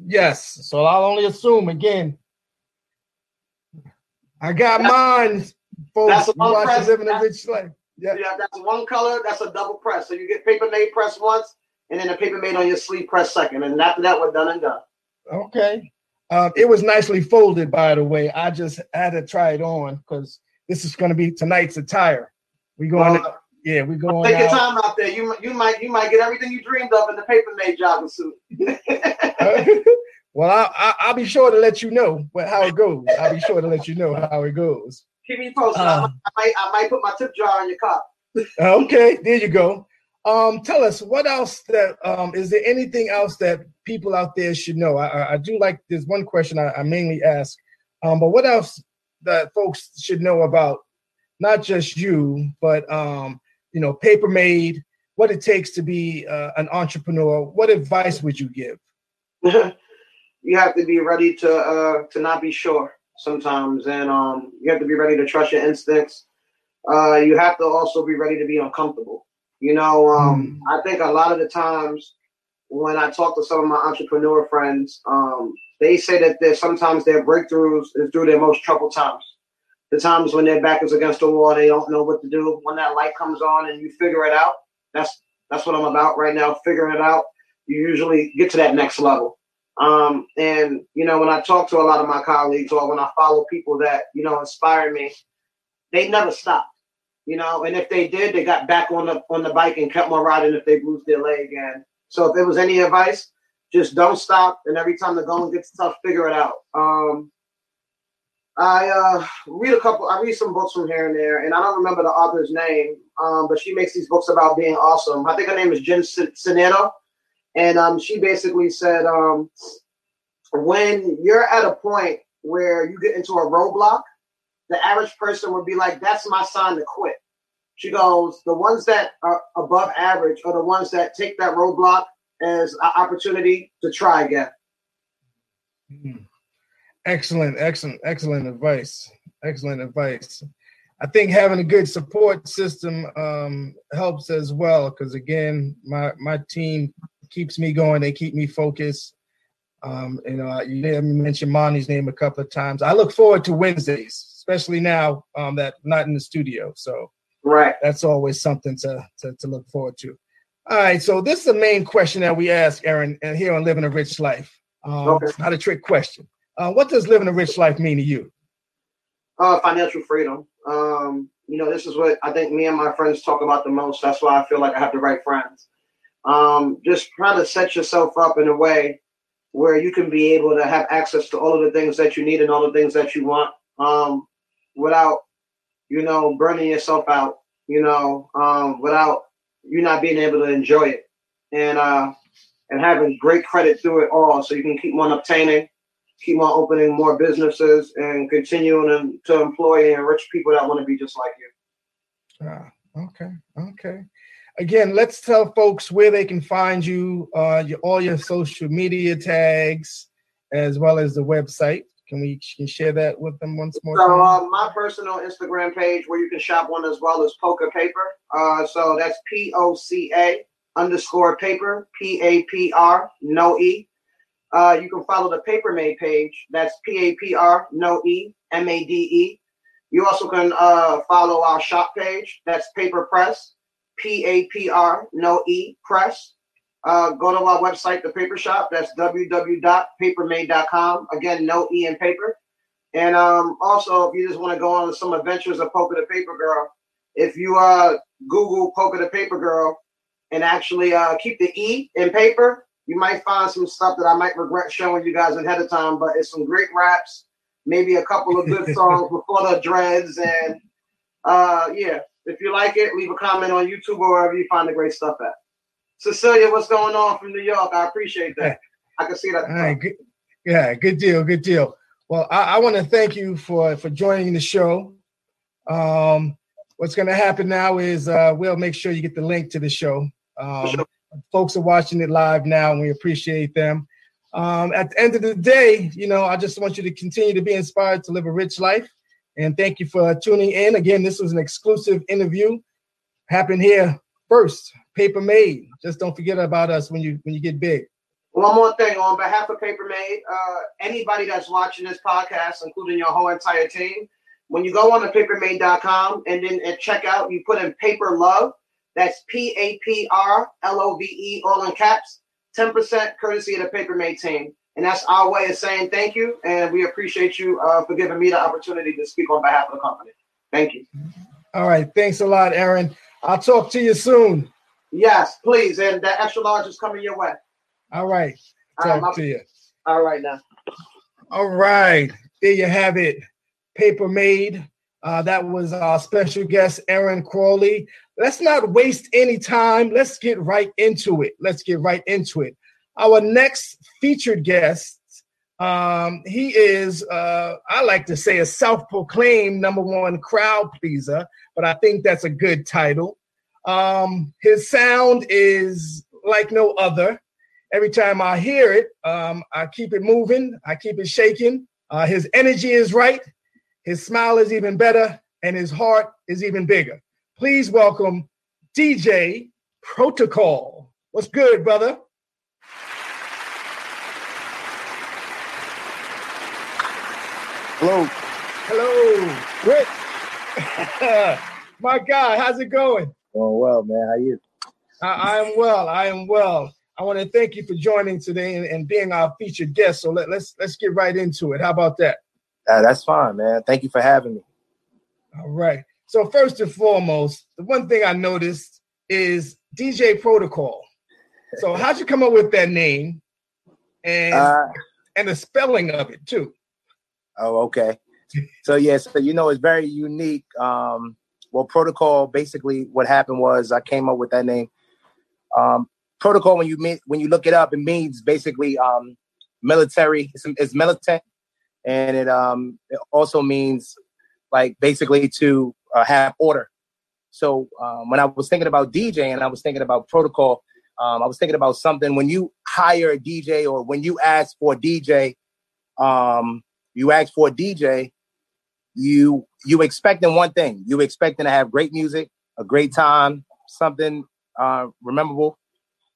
Yes. So I'll only assume again. I got mine, folks. That's a You press. living a rich life. Yeah. Yeah, that's one color, that's a double press. So you get paper made press once, and then the paper made on your sleeve press second. And after that, we're done and done. Okay. Um, it was nicely folded, by the way. I just had to try it on because this is going to be tonight's attire. We going Well. Yeah, we going to Take your time out there. You you might you might get everything you dreamed of in the paper made jogging suit. well, I, I, I'll be sure to let you know what, how it goes. I'll be sure to let you know how it goes. Keep me posted. Uh. I, might, I might put my tip jar in your car. Okay, there you go. Um, tell us what else that um, is there anything else that people out there should know? I, I, do like there's one question I, I mainly ask, um, but what else that folks should know about not just you, but um, you know, paper made, what it takes to be uh, an entrepreneur. What advice would you give? you have to be ready to uh to not be sure sometimes and um you have to be ready to trust your instincts uh you have to also be ready to be uncomfortable you know um i think a lot of the times when i talk to some of my entrepreneur friends um they say that there's sometimes their breakthroughs is through their most troubled times. The times when their back is against the wall they don't know what to do. When that light comes on and you figure it out that's that's what i'm about right now figuring it out. You usually get to that next level. Um, and you know, when I talk to a lot of my colleagues or when I follow people that you know inspire me, they never stopped. You know, and if they did, they got back on the on the bike and kept on riding if they bruised their leg. again. so, if there was any advice, just don't stop. And every time the going gets tough, figure it out. Um, I uh, read a couple. I read some books from here and there, and I don't remember the author's name, um, but she makes these books about being awesome. I think her name is Jen Sincero and um, she basically said um, when you're at a point where you get into a roadblock the average person would be like that's my sign to quit she goes the ones that are above average are the ones that take that roadblock as an opportunity to try again Mhm. Excellent, excellent, excellent advice. Excellent advice. I think having a good support system um, helps as well because again, my my team keeps me going. They keep me focused. Um, you know, you did mention Monty's name a couple of times. I look forward to Wednesdays, especially now um, that not in the studio. So right that's always something to, to to look forward to. All right, so this is the main question that we ask Erin, and here on Living a Rich Life. Um, Okay. It's not a trick question. Uh, what does living a rich life mean to you? uh, financial freedom um, you know this is what i think me and my friends talk about the most that's why i feel like i have the right friends um, just trying to set yourself up in a way where you can be able to have access to all of the things that you need and all the things that you want um, without you know burning yourself out you know um, without you not being able to enjoy it and uh, and having great credit through it all so you can keep on obtaining keep on opening more businesses and continuing to employ and enrich people that want to be just like you Ah, okay, okay. Again, let's tell folks where they can find you, uh, your, all your social media tags, as well as the website. Can we can share that with them once more? So uh, my personal Instagram page where you can shop one as well is Poca Paper. Uh, so that's P O C A underscore paper P A P R no E. Uh, you can follow the Paper Made page. That's P A P R no E M A D E. You also can uh, follow our shop page. That's Paper Press P A P R no E Press. Uh, go to our website, the Paper Shop. That's www.papermade.com. Again, no E in paper. And um, also, if you just want to go on some adventures of Poca the Paper Girl, if you uh, Google Poca the Paper Girl and actually uh, keep the E in paper, you might find some stuff that I might regret showing you guys ahead of time. But it's some great raps, maybe a couple of good songs before the dreads. And uh, yeah, if you like it, leave a comment on YouTube or wherever you find the great stuff at. Cecilia, what's going on from New York? I appreciate that. I can see that. All right, good, Yeah, good deal, good deal. Well, I, I want to thank you for for joining the show. Um, what's going to happen now is uh, we'll make sure you get the link to the show. Um, sure. Folks are watching it live now, and we appreciate them. Um, at the end of the day, you know, I just want you to continue to be inspired to live a rich life. And thank you for tuning in. Again, this was an exclusive interview. Happened here first. Paper Made. Just don't forget about us when you when you get big. One more thing on behalf of Paper Made, uh, anybody that's watching this podcast, including your whole entire team, when you go on to papermade.com and then at checkout, you put in paper love. That's P A P R L O V E, all in caps. 10% courtesy of the Paper Made team. And that's our way of saying thank you. And we appreciate you uh, for giving me the opportunity to speak on behalf of the company. Thank you. All right. Thanks a lot, Erin. I'll talk to you soon. Yes, please. And the extra large is coming your way. All right. Talk um, to you. All right now. All right. There you have it. Paper Made. Uh, that was our special guest, Erin Corley. Let's not waste any time. Let's get right into it. Let's get right into it. Our next featured guest, um, he is, uh, I like to say, a self proclaimed number one crowd pleaser, but I think that's a good title. Um, his sound is like no other. Every time I hear it, um, I keep it moving, I keep it shaking. Uh, his energy is right, his smile is even better, and his heart is even bigger. Please welcome DJ Protocol. What's good, brother? Hello. Hello, Rich. My God, how's it going? Oh well, man. How you? I, I, am well. I am well. I want to thank you for joining today and, and being our featured guest. So let, let's let's get right into it. How about that? Uh, that's fine, man. Thank you for having me. All right. So first and foremost, the one thing I noticed is DJ Protocol. So how'd you come up with that name, and uh, and the spelling of it too? Oh, okay. So yes, yeah, so you know it's very unique. Um, well, protocol basically what happened was I came up with that name. Um, protocol when you when you look it up, it means basically um, military. It's, it's militant, and it um it also means like basically to uh, have order. So um, when I was thinking about DJ and I was thinking about protocol, um, I was thinking about something when you hire a DJ or when you ask for a DJ, um, you ask for a DJ, you you expecting one thing. You expecting to have great music, a great time, something uh, memorable.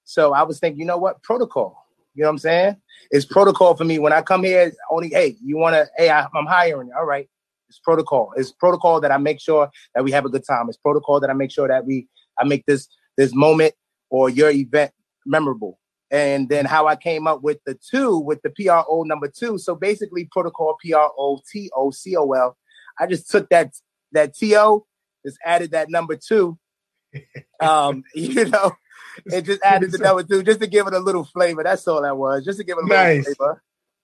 So I was thinking, you know what, protocol. You know what I'm saying? It's protocol for me when I come here. Only, hey, you want to? Hey, I, I'm hiring. All right, it's protocol. It's protocol that I make sure that we have a good time. It's protocol that I make sure that we I make this this moment or your event memorable. And then how I came up with the two with the PRO number two. So basically protocol P R O T O C O L. I just took that that T O, just added that number two. Um, you know, it just added the number two just to give it a little flavor. That's all that was, just to give it a nice. little flavor.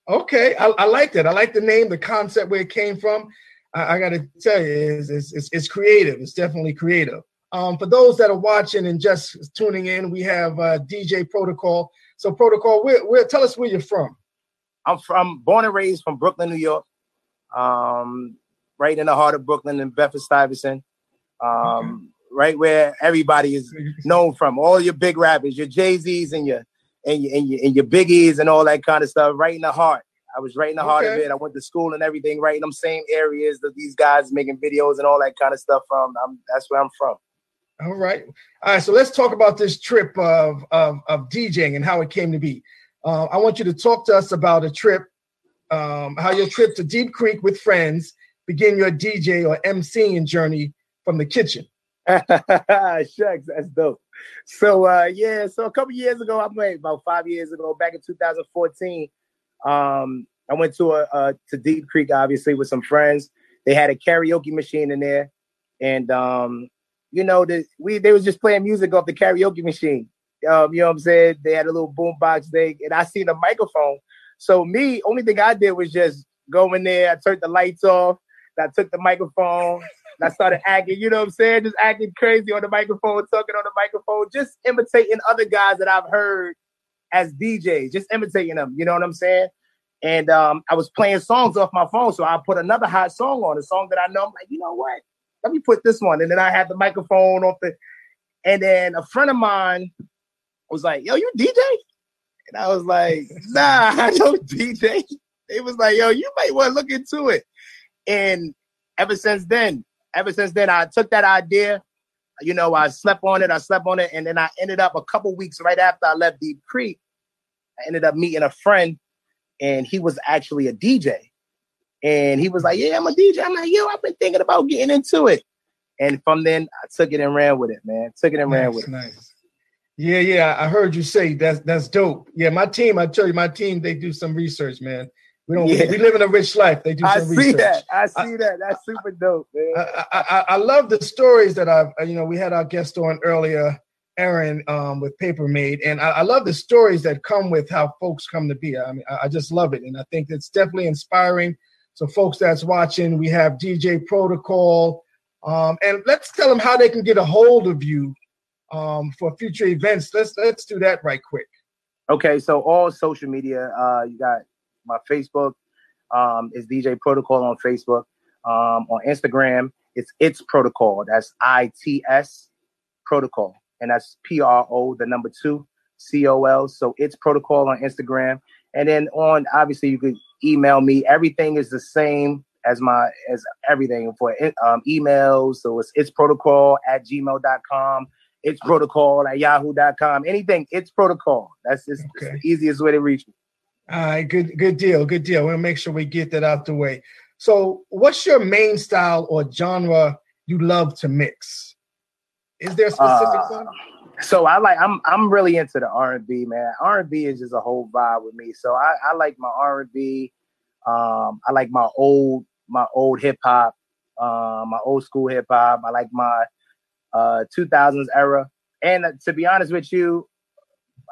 Okay, I, I like that. I like the name, the concept where it came from. I, I got to tell you, is it's, it's, it's, creative. It's definitely creative. Um, for those that are watching and just tuning in, we have uh, DJ Protocol. So Protocol, where, where, tell us where you're from. I'm from born and raised from Brooklyn, New York. Um, right in the heart of Brooklyn in Bedford Stuyvesant. Um, okay. right where everybody is known from. All your big rappers, your Jay Z's and your and your, and your and your Biggies and all that kind of stuff. Right in the heart. I was right in the heart of it. I went to school and everything, right in them same areas that these guys making videos and all that kind of stuff from. I'm, that's where I'm from. All right. All right. So let's talk about this trip of, of, of DJing and how it came to be. Uh, I want you to talk to us about a trip, um, how your trip to Deep Creek with friends begin your DJ or MCing journey from the kitchen. Shucks, that's dope. So uh, yeah, so a couple years ago, I made about five years ago, back in 2014. Um, I went to a, a, to Deep Creek, obviously, with some friends. They had a karaoke machine in there, and um, you know, the, we they was just playing music off the karaoke machine. Um, you know what I'm saying? They had a little boombox thing, and I seen a microphone. So me, only thing I did was just go in there. I turned the lights off. I took the microphone. I started acting, you know what I'm saying? Just acting crazy on the microphone, talking on the microphone, just imitating other guys that I've heard as DJs, just imitating them. You know what I'm saying? and um, I was playing songs off my phone. So I put another hot song on, a song that I know. I'm like, you know what? Let me put this one. And then I had the microphone off the, and then a friend of mine was like, yo, you DJ? And I was like, nah, I don't DJ. It was like, yo, you might want to look into it. And ever since then, ever since then, I took that idea. You know, I slept on it. I slept on it, and then I ended up a couple weeks right after I left Deep Creek. I ended up meeting a friend, and he was actually a DJ. And he was like, "Yeah, I'm a DJ." I'm like, "Yo, I've been thinking about getting into it." And from then, I took it and ran with it, man. Took it and nice, ran with it. Nice. Yeah, yeah. I heard you say that's that's dope. Yeah, my team. I tell you, my team. They do some research, man. We don't. Yeah. We, live in a rich life. They do some I research. see that. I see I, that. That's super dope, man. I, I, I, love the stories that I've. You know, we had our guest on earlier, Erin, um, with Paper Made, and I, I, love the stories that come with how folks come to be. I mean, I, just love it, and I think it's definitely inspiring. So, folks that's watching, we have DJ Protocol, um, and let's tell them how they can get a hold of you um, for future events. Let's let's do that right quick. Okay, so all social media, uh, you got my Facebook um, is DJ Protocol on Facebook. Um, on Instagram, it's It's Protocol. That's I T S Protocol, and that's P R O the number two C O L. So it's Protocol on Instagram, and then on obviously you could email me. Everything is the same as my as everything for um, emails. So it's it's protocol at gmail.com. It's protocol at yahoo.com. Anything, it's protocol. That's just okay. the easiest way to reach me. All right, good, good deal, good deal. We'll make sure we get that out the way. So, what's your main style or genre you love to mix? Is there a specific uh, one? So I like I'm I'm really into the R and B man. R and B is just a whole vibe with me. So I, I like my R and B. Um, I like my old my old hip hop, uh, my old school hip hop. I like my uh 2000s era. And to be honest with you,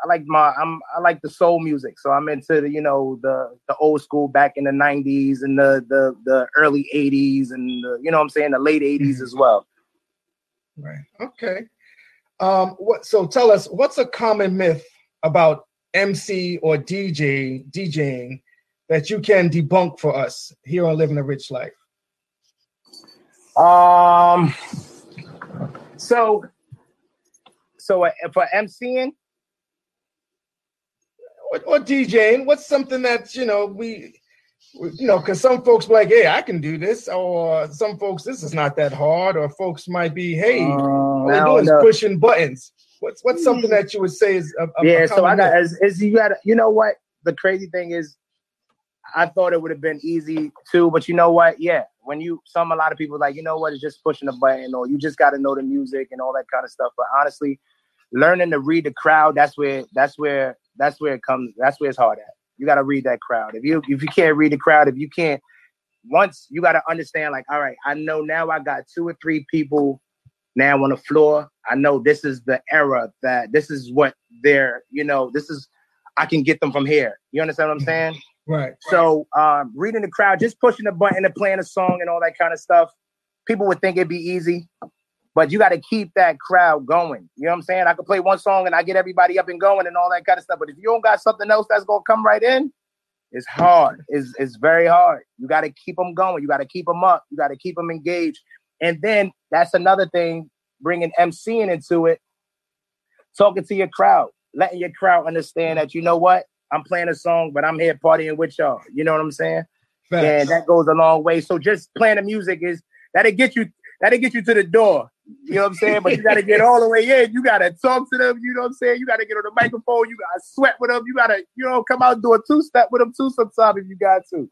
I like my I'm I like the soul music. So I'm into the, you know, the the old school back in the 90s and the the the early 80s and the, you know I'm saying, the late 80s mm-hmm. as well. Right. Okay. Um what so tell us what's a common myth about MC or DJ DJing that you can debunk for us here on Living a Rich Life? Um so so uh, for MCing or, or DJing, what's something that you know we, you know, because some folks be like, hey, I can do this, or some folks, this is not that hard, or folks might be, hey, uh, all they do is pushing buttons. What's what's something that you would say is a, a yeah? so I got as, as you got you know what the crazy thing is, I thought it would have been easy too, but you know what? Yeah, when you some a lot of people like you know what it's just pushing a button, or you just got to know the music and all that kind of stuff. But honestly, learning to read the crowd that's where that's where that's where it comes that's where it's hard at. You got to read that crowd. If you if you can't read the crowd if you can't once you got to understand like all right i know now i got two or three people now on the floor. I know this is the era that this is what they're you know this is i can get them from here. You understand what i'm saying? Right so um reading the crowd just pushing the button and playing a song and all that kind of stuff people would think it'd be easy but you got to keep that crowd going. You know what I'm saying? I could play one song and I get everybody up and going and all that kind of stuff. But if you don't got something else that's gonna come right in, it's hard. It's it's very hard. You got to keep them going. You got to keep them up. You got to keep them engaged. And then that's another thing, bringing MCing into it, talking to your crowd, letting your crowd understand that you know what, I'm playing a song, but I'm here partying with y'all. You know what I'm saying? Facts. And that goes a long way. So just playing the music is that'll get you that'll get you to the door. You know what I'm saying? But you got to get all the way in. You got to talk to them. You know what I'm saying? You got to get on the microphone. You got to sweat with them. You got to, you know, come out and do a two step with them too sometime if you got to.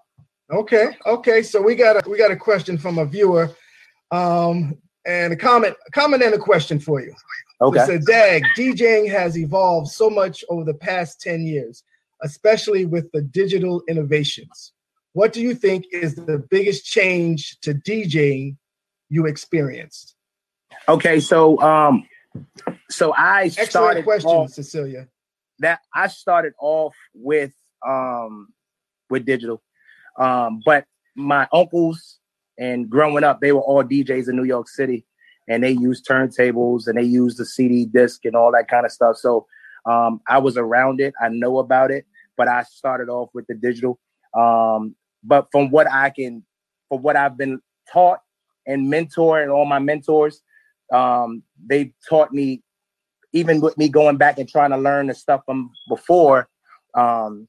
Okay. Okay. So we got a we got a question from a viewer, um, and a comment, a comment and a question for you. Okay. So, Dag, DJing has evolved so much over the past ten years, especially with the digital innovations. What do you think is the biggest change to DJing you experienced? Okay, so um, so I started. Excellent question, off, Cecilia. That I started off with um with digital, um, but my uncles and growing up, they were all DJs in New York City, and they used turntables and they used the CD disc and all that kind of stuff. So um, I was around it. I know about it, but I started off with the digital. Um, but from what I can, from what I've been taught and mentor and all my mentors, um, they taught me, even with me going back and trying to learn the stuff from before, um,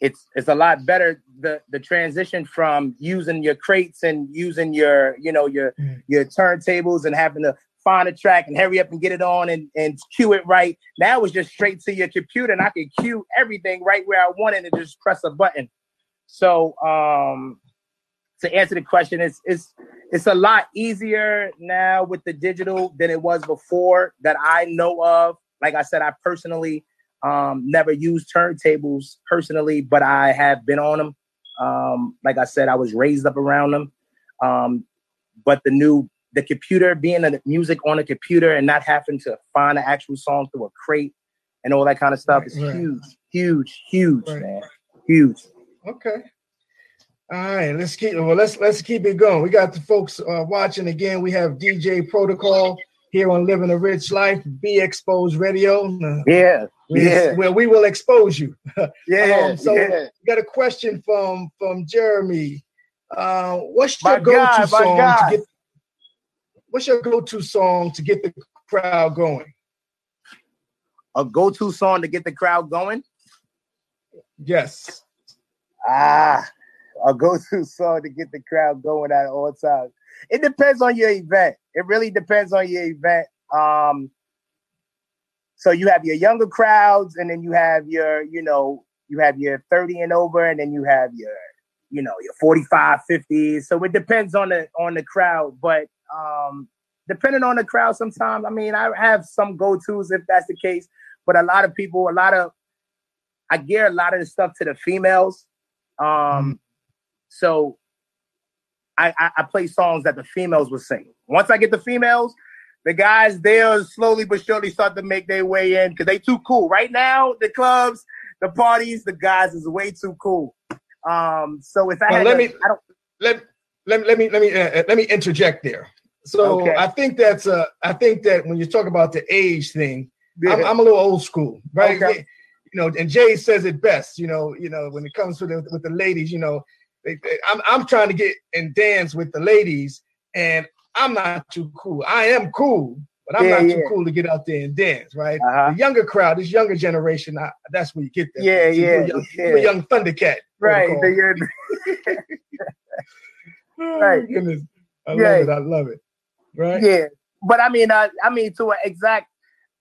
it's it's a lot better the the transition from using your crates and using your you know your mm. your turntables and having to find a track and hurry up and get it on and, and cue it right. Now it's just straight to your computer and I can cue everything right where I want it and just press a button. So um to answer the question, it's it's it's a lot easier now with the digital than it was before that I know of. Like I said, I personally um, never used turntables personally, but I have been on them. Um, like I said, I was raised up around them. Um, but the new the computer being the music on a computer and not having to find an actual song through a crate and all that kind of stuff right, is right. huge, huge, huge, right. man, huge. Okay. All right, let's keep well. Let's let's keep it going. We got the folks uh, watching again. We have DJ Protocol here on Living a Rich Life, Be Exposed Radio. Yeah, we, yeah. Where we will expose you. yeah. Um, so yeah. we got a question from from Jeremy. Uh, what's your my go-to God, song to get? What's your go-to song to get the crowd going? A go-to song to get the crowd going? Yes. Ah, a go-to song to get the crowd going at all times. It depends on your event. It really depends on your event. Um, so you have your younger crowds, and then you have your, you know, you have your 30 and over, and then you have your, you know, your 45, 50s. So it depends on the on the crowd. But um, depending on the crowd, sometimes I mean I have some go-tos if that's the case. But a lot of people, a lot of I gear a lot of the stuff to the females. Um, mm-hmm. So I, I, I play songs that the females will sing. Once I get the females, the guys they'll slowly but surely start to make their way in because they too cool. Right now, the clubs, the parties, the guys is way too cool. Um, so if I well, let to, me, I don't let, let, let me let me uh, let me interject there. So okay. I think that's uh I think that when you talk about the age thing, yeah. I'm, I'm, a little old school, right? Okay. You know, and Jay says it best. You know, you know when it comes to the with the ladies, you know, they, they, I'm I'm trying to get and dance with the ladies, and I'm not too cool. I am cool, but I'm yeah, not yeah. too cool to get out there and dance, right? Uh-huh. The younger crowd, this younger generation, I, that's where you get that. Yeah, yeah, you're young, yeah. a young Thundercat, right? right. Goodness, I love it. I love it. Right. Yeah, but I mean, uh, I mean, to an exact,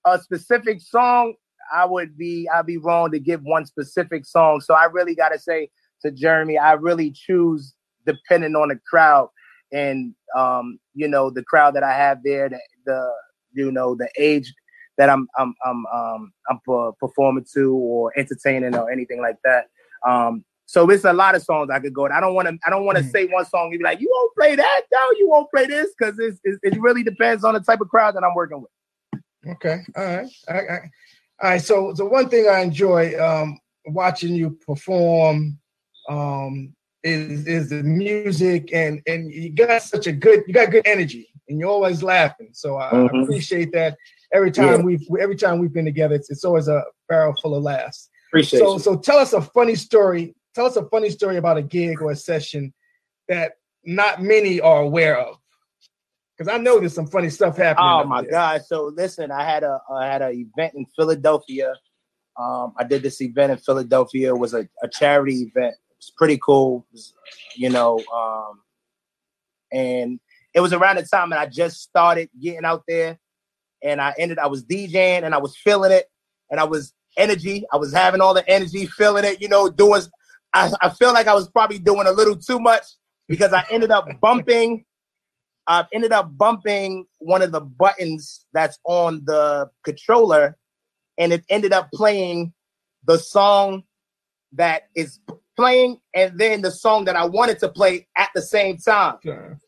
a specific song, I would be, I'd be wrong to give one specific song. So I really got to say to Jeremy, I really choose depending on the crowd and um, you know the crowd that I have there, the, the you know the age that I'm I'm I'm um, I'm performing to or entertaining or anything like that. Um, so it's a lot of songs I could go. To. I don't want to. I don't want to mm. say one song and be like, "You won't play that, no, you won't play this," because it really depends on the type of crowd that I'm working with. Okay, all right, I, I, all right. So the one thing I enjoy um, watching you perform um, is is the music and and you got such a good you got good energy and you're always laughing. So I, mm-hmm. Appreciate that. Every time yeah. we've every time we've been together, it's, it's always a barrel full of laughs. Appreciate so you. so tell us a funny story. Tell us a funny story about a gig or a session that not many are aware of. Because I know there's some funny stuff happening. Oh my there. god! So listen, I had a I had an event in Philadelphia. Um, I did this event in Philadelphia. It was a, a charity event it's pretty cool, you know. Um, and it was around the time that I just started getting out there, and I ended. I was DJing, and I was feeling it, and I was energy. I was having all the energy, feeling it. You know, doing. I, I feel like I was probably doing a little too much because I ended up bumping. I ended up bumping one of the buttons that's on the controller, and it ended up playing the song that is playing and then the song that I wanted to play at the same time. Sure.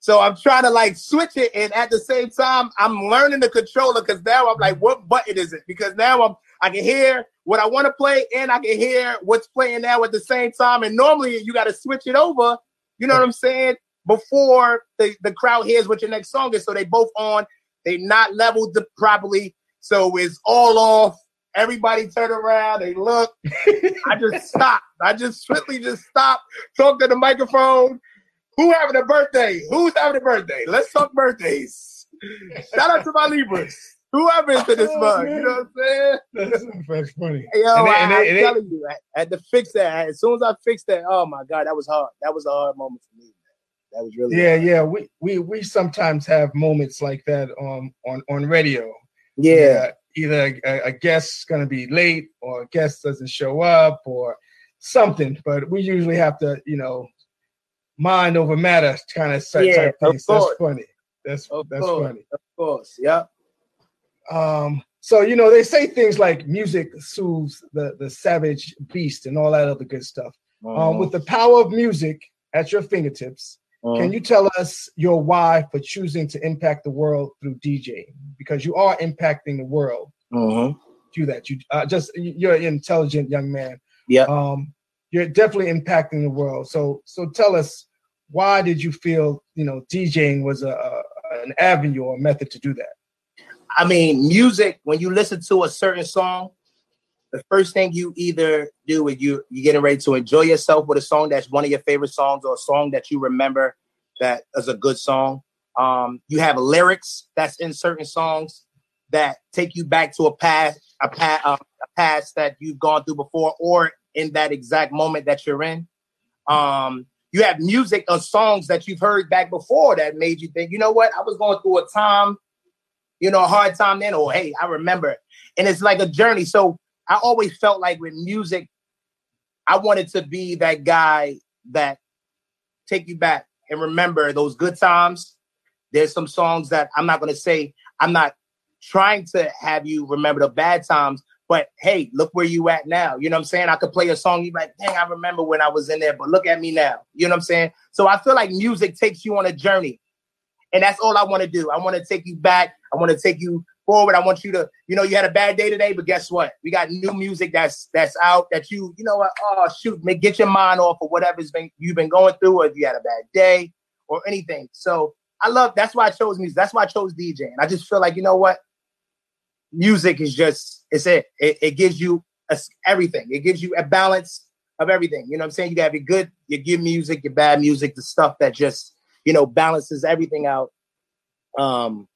So I'm trying to like switch it, and at the same time, I'm learning the controller because now I'm like, what button is it? Because now I'm I can hear what I want to play, and I can hear what's playing now at the same time. And normally you got to switch it over. You know what I'm saying? Before the, the crowd hears what your next song is, so they both on. They not leveled properly, so it's all off Everybody turn around, they look. I just stopped. I just swiftly just stopped, talked to the microphone. Who having a birthday? Who's having a birthday? Let's talk birthdays. Shout out to my Libras. Whoever is in this oh, mug, you know what I'm saying? That's, funny. Yo, and I, am telling you, I had to fix that. As soon as I fixed that, oh my god, that was hard. That was a hard moment for me. That was really yeah, hard. yeah. We we we sometimes have moments like that on on on radio. Yeah, either a, a guest's going to be late or a guest doesn't show up or something, but we usually have to, you know, mind over matter kind of yeah, type things. That's funny. That's of that's course. funny. Of course, yeah. Um, so you know, they say things like music soothes the the savage beast and all that other good stuff. Uh-huh. Um, with the power of music at your fingertips, uh-huh. can you tell us your why for choosing to impact the world through DJing? Because you are impacting the world. Uh-huh. Do that. You uh, just you're an intelligent young man. Yeah. Um, you're definitely impacting the world. So so tell us why did you feel you know DJing was a, a an avenue or a method to do that? I mean, music, when you listen to a certain song, the first thing you either do is you you getting ready to enjoy yourself with a song that's one of your favorite songs or a song that you remember that is a good song. Um, you have lyrics that's in certain songs that take you back to a past a past uh, a past that you've gone through before or in that exact moment that you're in. Um, you have music or songs that you've heard back before that made you think, you know what, I was going through a time you know, a hard time then, or hey, I remember. And it's like a journey. So I always felt like with music, I wanted to be that guy that take you back and remember those good times. There's some songs that I'm not going to say, I'm not trying to have you remember the bad times, but hey, look where you at now. You know what I'm saying? I could play a song, you like, dang, I remember when I was in there, but look at me now. You know what I'm saying? So I feel like music takes you on a journey. And that's all I want to do. I want to take you back. I want to take you forward. I want you to, you know, you had a bad day today, but guess what? We got new music that's that's out that you, you know what? Oh shoot, make get your mind off of whatever's been you've been going through, or if you had a bad day or anything. So I love that's why I chose music. That's why I chose DJing. I just feel like you know what? Music is just it's it. It, it gives you a, everything. It gives you a balance of everything. You know what I'm saying? You got to be good, your good music, your bad music, the stuff that just you know balances everything out. Um,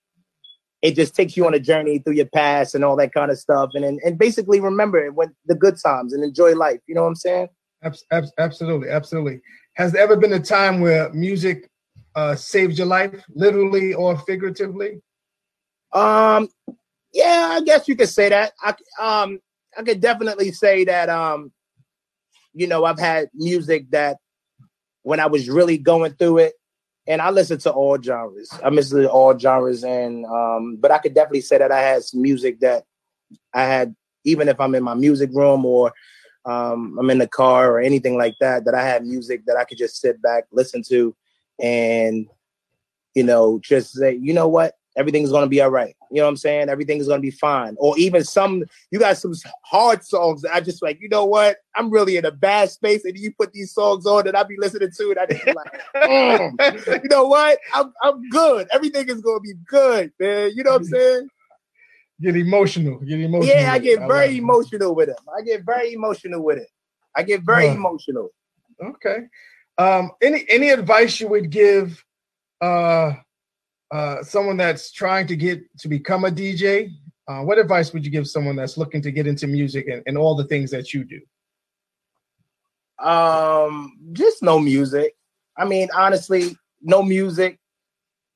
it just takes you on a journey through your past and all that kind of stuff, and and, and basically remember it when the good times and enjoy life. You know what I'm saying? Absolutely, absolutely. Has there ever been a time where music uh, saved your life, literally or figuratively? Um, yeah, I guess you could say that. I um, I could definitely say that. Um, you know, I've had music that when I was really going through it, and I listen to all genres. I listen to all genres, and um, but I could definitely say that I had some music that I had, even if I'm in my music room or um, I'm in the car or anything like that, that I had music that I could just sit back, listen to, and you know, just say, you know what, everything's gonna be all right. You know what I'm saying? Everything is gonna be fine. Or even some, you got some hard songs that I just like, you know what? I'm really in a bad space, and you put these songs on that I be listening to, and I just like, mm. you know what? I'm I'm good. Everything is gonna be good, man. You know what I'm saying? Get emotional. Get emotional. Yeah, I get very I emotional with it. I get very emotional with it. I get very uh, emotional. Okay. Um, any any advice you would give uh uh, someone that's trying to get to become a DJ, uh, what advice would you give someone that's looking to get into music and, and all the things that you do? Um, just no music. I mean, honestly, no music.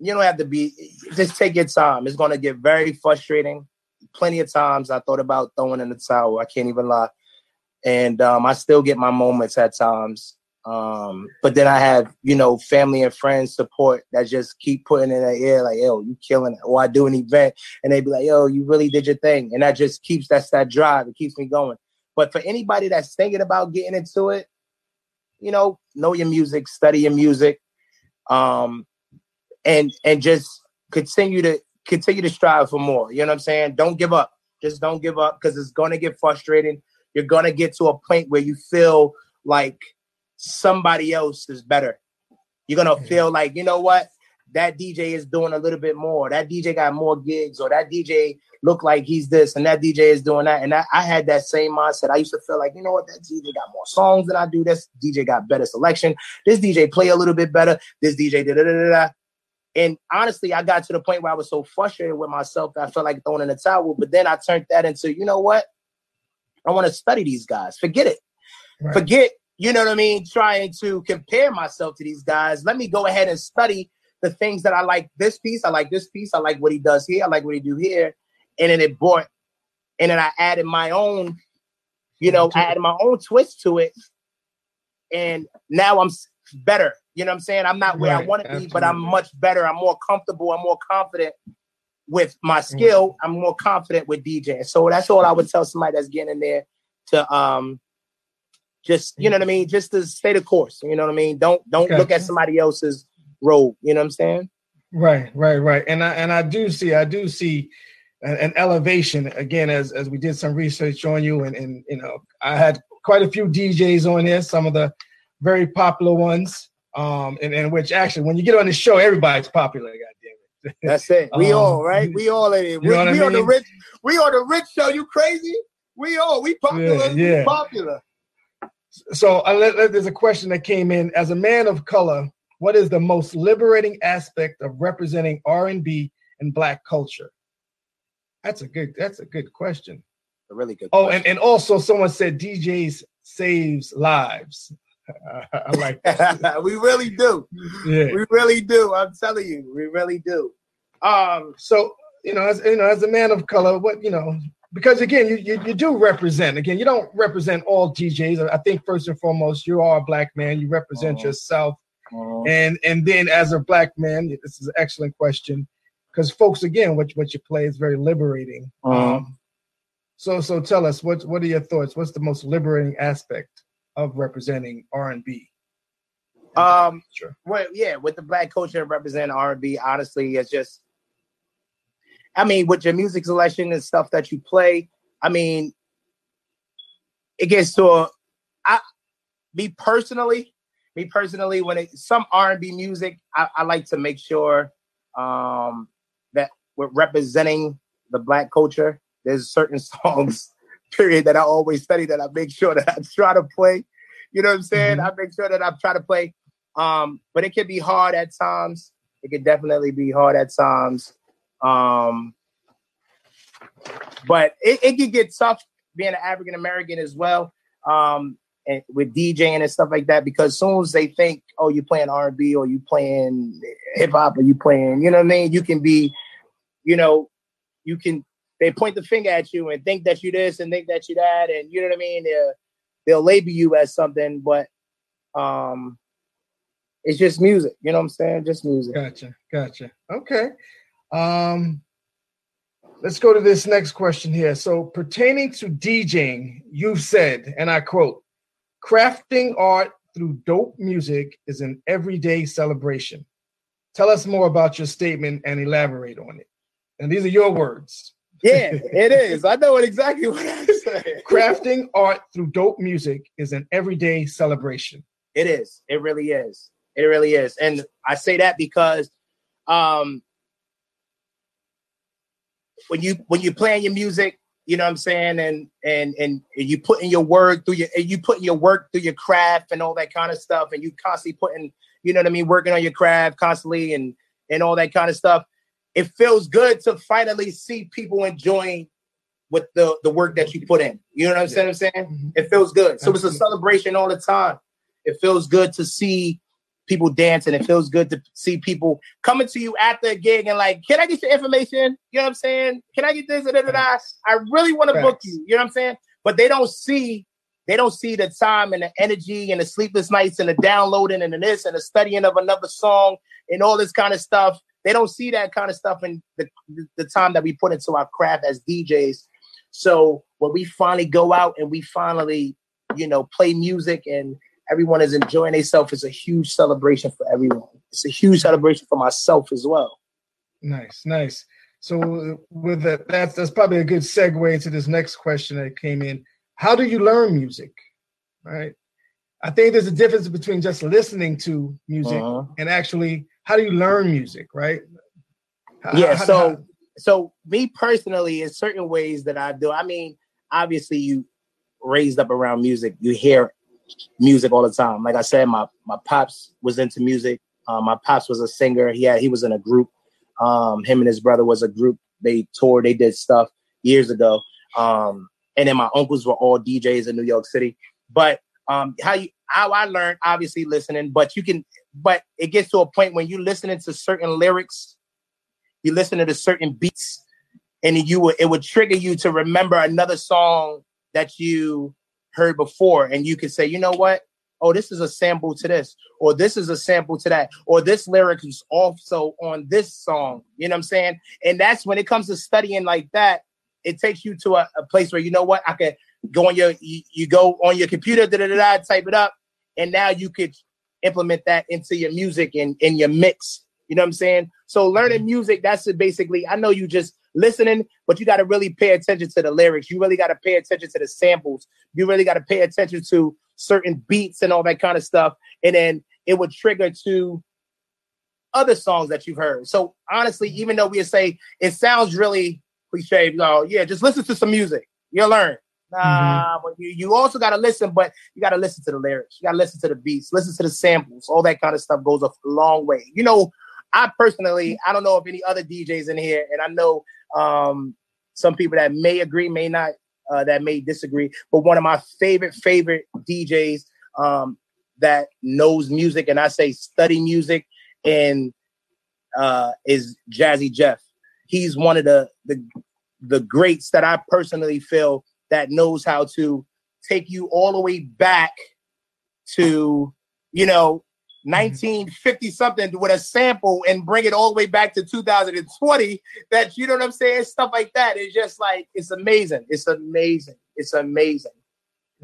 You don't have to be. Just take your time. It's gonna get very frustrating. Plenty of times I thought about throwing in the towel. I can't even lie, and um, I still get my moments at times. Um, but then I have, you know, family and friends support that just keep putting in the ear, like, yo, you killing it. Or I do an event and they be like, yo, you really did your thing. And that just keeps that's that drive. It keeps me going. But for anybody that's thinking about getting into it, you know, know your music, study your music, um, and and just continue to continue to strive for more. You know what I'm saying? Don't give up. Just don't give up because it's gonna get frustrating. You're gonna get to a point where you feel like somebody else is better. You're gonna feel like, you know what? that DJ is doing a little bit more. That DJ got more gigs, or that DJ look like he's this, and that DJ is doing that. And I, I had that same mindset. I used to feel like, you know what, that DJ got more songs than I do. This DJ got better selection. This DJ play a little bit better. This DJ da da da da. And honestly, I got to the point where I was so frustrated with myself that I felt like throwing in the towel. But then I turned that into, you know what? I want to study these guys. Forget it. Right. Forget, you know what I mean, trying to compare myself to these guys. Let me go ahead and study the things that I like this piece. I like this piece. I like what he does here. I like what he do here. And then it brought, and then I added my own, you know, I added my own twist to it. And now I'm better. You know what I'm saying? I'm not where right, I want to be, but I'm much better. I'm more comfortable. I'm more confident with my mm. skill. I'm more confident with DJing. So that's all I would tell somebody that's getting in there to um just you know what I mean, just to stay the course. You know what I mean? Don't don't okay. look at somebody else's road. You know what I'm saying? Right, right, right. And I and I do see, I do see an, elevation again as as we did some research on you, and and you know, I had quite a few DJs on here, some of the very popular ones. Um, and, and which actually, when you get on the show, everybody's popular. God damn it. That's it. We um, all right. We all in it. We, we on the rich. We on the rich show. You crazy? We all we popular. Yeah, yeah. We popular. So there's a question that came in. As a man of color, what is the most liberating aspect of representing R&B and Black culture? That's a good. That's a good question. A really good. Oh, and, and also someone said DJs saves lives. I like that. we really do. Yeah. We really do. I'm telling you, we really do. Um, so you know, as you know, as a man of color, what you know, because again, you, you, you do represent. Again, you don't represent all DJs. I think first and foremost, you are a black man. You represent uh-huh. yourself, uh-huh. and and then as a black man, this is an excellent question because folks, again, what what you play is very liberating. Uh-huh. Um, so so tell us what what are your thoughts? What's the most liberating aspect of representing R and B? Um, sure. Well, yeah, with the black culture representing R and B, honestly, it's just I mean, with your music selection and stuff that you play, I mean, it gets to a, I, me personally, me personally, when it some R and B music, I, I, like to make sure um, that we're representing the black culture. There's certain songs, period, that I always study that I make sure that I try to play. You know what I'm saying? Mm-hmm. I make sure that I try to play. Um, but it can be hard at times. It can definitely be hard at times. Um, but it, it can get tough being an African American as well. Um, and with DJing and stuff like that, because as soon as they think, oh, you playing R and B or you playing hip hop or you playing, you know what I mean? You can be, you know, you can they point the finger at you and think that you this and think that you that, and you know what I mean? They'll, they'll label you as something, but um, it's just music. You know what I'm saying? Just music. Gotcha, gotcha. Okay. Um, let's go to this next question here. So, pertaining to DJing, you've said, and I quote, crafting art through dope music is an everyday celebration. Tell us more about your statement and elaborate on it. And these are your words. Yeah, it is. I know exactly what I said. Crafting art through dope music is an everyday celebration. It is. It really is. It really is. And I say that because um when you when you're playing your music, you know what I'm saying, and and and you putting your work through your you putting your work through your craft and all that kind of stuff, and you constantly putting, you know what I mean, working on your craft constantly and and all that kind of stuff. It feels good to finally see people enjoying with the the work that you put in. You know what I'm yeah. saying? I'm saying mm-hmm. it feels good. So it's a celebration all the time. It feels good to see people dancing. It feels good to see people coming to you after a gig and like, can I get your information? You know what I'm saying? Can I get this? Da, da, da, I really want to book you. You know what I'm saying? But they don't see they don't see the time and the energy and the sleepless nights and the downloading and the this and the studying of another song and all this kind of stuff. They don't see that kind of stuff in the, the time that we put into our craft as DJs. So when we finally go out and we finally, you know, play music and everyone is enjoying themselves. It's a huge celebration for everyone. It's a huge celebration for myself as well. Nice, nice. So with that, that's that's probably a good segue into this next question that came in. How do you learn music? Right. I think there's a difference between just listening to music uh-huh. and actually how do you learn music, right? How, yeah. How, so how, so me personally, in certain ways that I do. I mean, obviously, you raised up around music, you hear music all the time. Like I said, my my pops was into music. Um, my pops was a singer. He had he was in a group. Um, him and his brother was a group. They toured. They did stuff years ago. Um, and then my uncles were all DJs in New York City. But um, how you how I learned obviously listening, but you can but it gets to a point when you listening to certain lyrics, you listen to certain beats, and you would it would trigger you to remember another song that you heard before, and you could say, you know what? Oh, this is a sample to this, or this is a sample to that, or this lyric is also on this song. You know what I'm saying? And that's when it comes to studying like that, it takes you to a, a place where you know what I could go on your you, you go on your computer, da, da, da, da, type it up, and now you could implement that into your music and in your mix. You know what I'm saying? So learning mm-hmm. music, that's basically. I know you just listening, but you got to really pay attention to the lyrics. You really got to pay attention to the samples. You really got to pay attention to certain beats and all that kind of stuff. And then it would trigger to other songs that you've heard. So honestly, even though we say it sounds really cliche, you know, yeah, just listen to some music. You'll learn. Nah, mm-hmm. you, you also got to listen, but you got to listen to the lyrics. You got to listen to the beats, listen to the samples. All that kind of stuff goes a long way. You know, I personally, I don't know if any other DJs in here, and I know um, some people that may agree, may not, uh, that may disagree. But one of my favorite, favorite DJs um, that knows music, and I say study music, and uh, is Jazzy Jeff. He's one of the the the greats that I personally feel that knows how to take you all the way back to, you know, Mm-hmm. 1950 something with a sample and bring it all the way back to 2020 that you know what i'm saying? Stuff like that. Is just like it's amazing. It's amazing. It's amazing.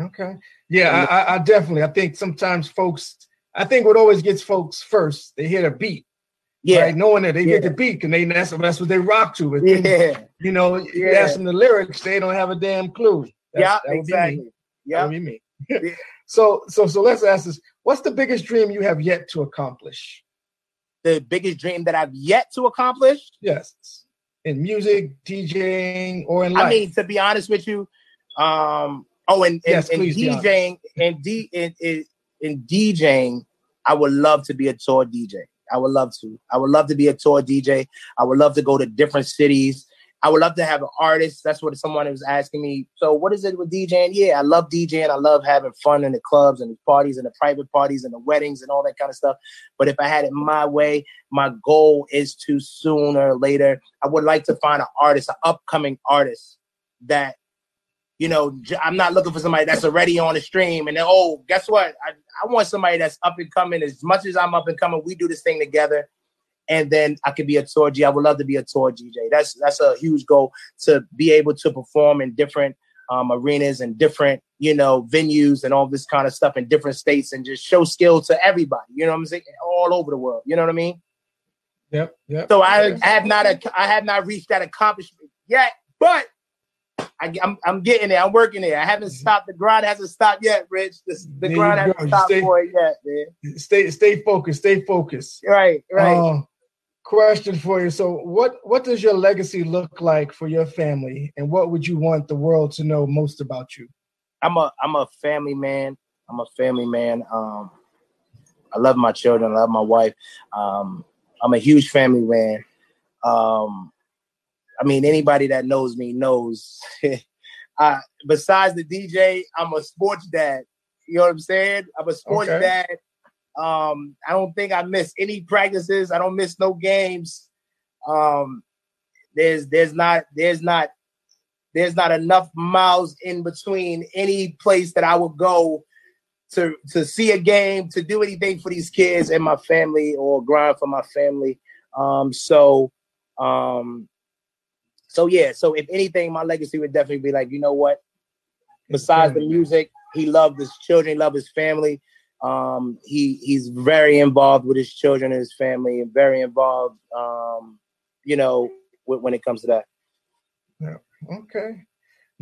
Okay. Yeah I, I, definitely i think sometimes folks i think what always gets folks first they hear the beat yeah. right? knowing that they yeah. get the beat and they that's, that's what they rock to. Then, yeah. you know you yeah. ask them the lyrics they don't have a damn clue. That's, yeah exactly. Yeah. me so so so let's ask this What's the biggest dream you have yet to accomplish? The biggest dream that I've yet to accomplish? Yes. In music, DJing, or in life. I mean, to be honest with you, um, oh, and, yes, and, and DJing and D in, in, in DJing, I would love to be a tour DJ. I would love to. I would love to be a tour DJ. I would love to go to different cities. I would love to have an artist. That's what someone was asking me. So, what is it with DJing? Yeah, I love DJing. I love having fun in the clubs and the parties and the private parties and the weddings and all that kind of stuff. But if I had it my way, my goal is to sooner or later, I would like to find an artist, an upcoming artist that, you know, I'm not looking for somebody that's already on the stream and then, oh, guess what? I, I want somebody that's up and coming. As much as I'm up and coming, we do this thing together and then I could be a tour G. I would love to be a tour DJ. That's that's a huge goal to be able to perform in different um, arenas and different you know venues and all this kind of stuff in different states and just show skill to everybody. You know what I'm saying? All over the world. You know what I mean? Yep. Yep. So I, I have not I have not reached that accomplishment yet, but I, am I'm getting there. I'm working there. I haven't mm-hmm. stopped. The grind hasn't stopped yet, Rich. The, the grind hasn't stopped stay, for it yet, man. Stay stay focused. Stay focused. Right. Right. Uh, question for you. So, what what does your legacy look like for your family, and what would you want the world to know most about you? I'm a I'm a family man. I'm a family man. Um, I love my children. I love my wife. Um, I'm a huge family man. Um, I mean, anybody that knows me knows. I, besides the DJ, I'm a sports dad. You know what I'm saying? I'm a sports okay. dad. Um, I don't think I miss any practices. I don't miss no games. Um, there's there's not there's not there's not enough miles in between any place that I would go to to see a game, to do anything for these kids and my family or grind for my family. Um, so um, so yeah, so if anything, my legacy would definitely be like, you know what? Besides the music, he loved his children, loved his family. Um, he he's very involved with his children and his family, and very involved, um, you know, when it comes to that. Yeah. Okay.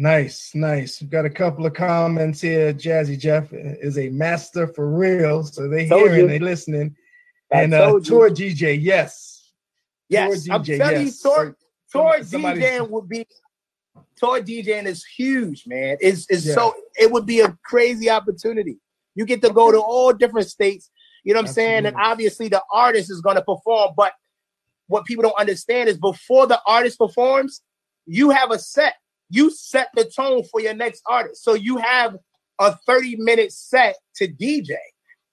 Nice, nice. We've got a couple of comments here. Jazzy Jeff is a master for real, so they hearing, they listening. and uh, tour DJ. Yes, yes. Tour I'm DJ, telling yes. you, tour, tour DJing would be tour DJing is huge, man. It's it's yeah. so it would be a crazy opportunity. You get to go to all different states. You know what I'm Absolutely. saying? And obviously the artist is going to perform, but what people don't understand is before the artist performs, you have a set. You set the tone for your next artist. So you have a 30 minute set to DJ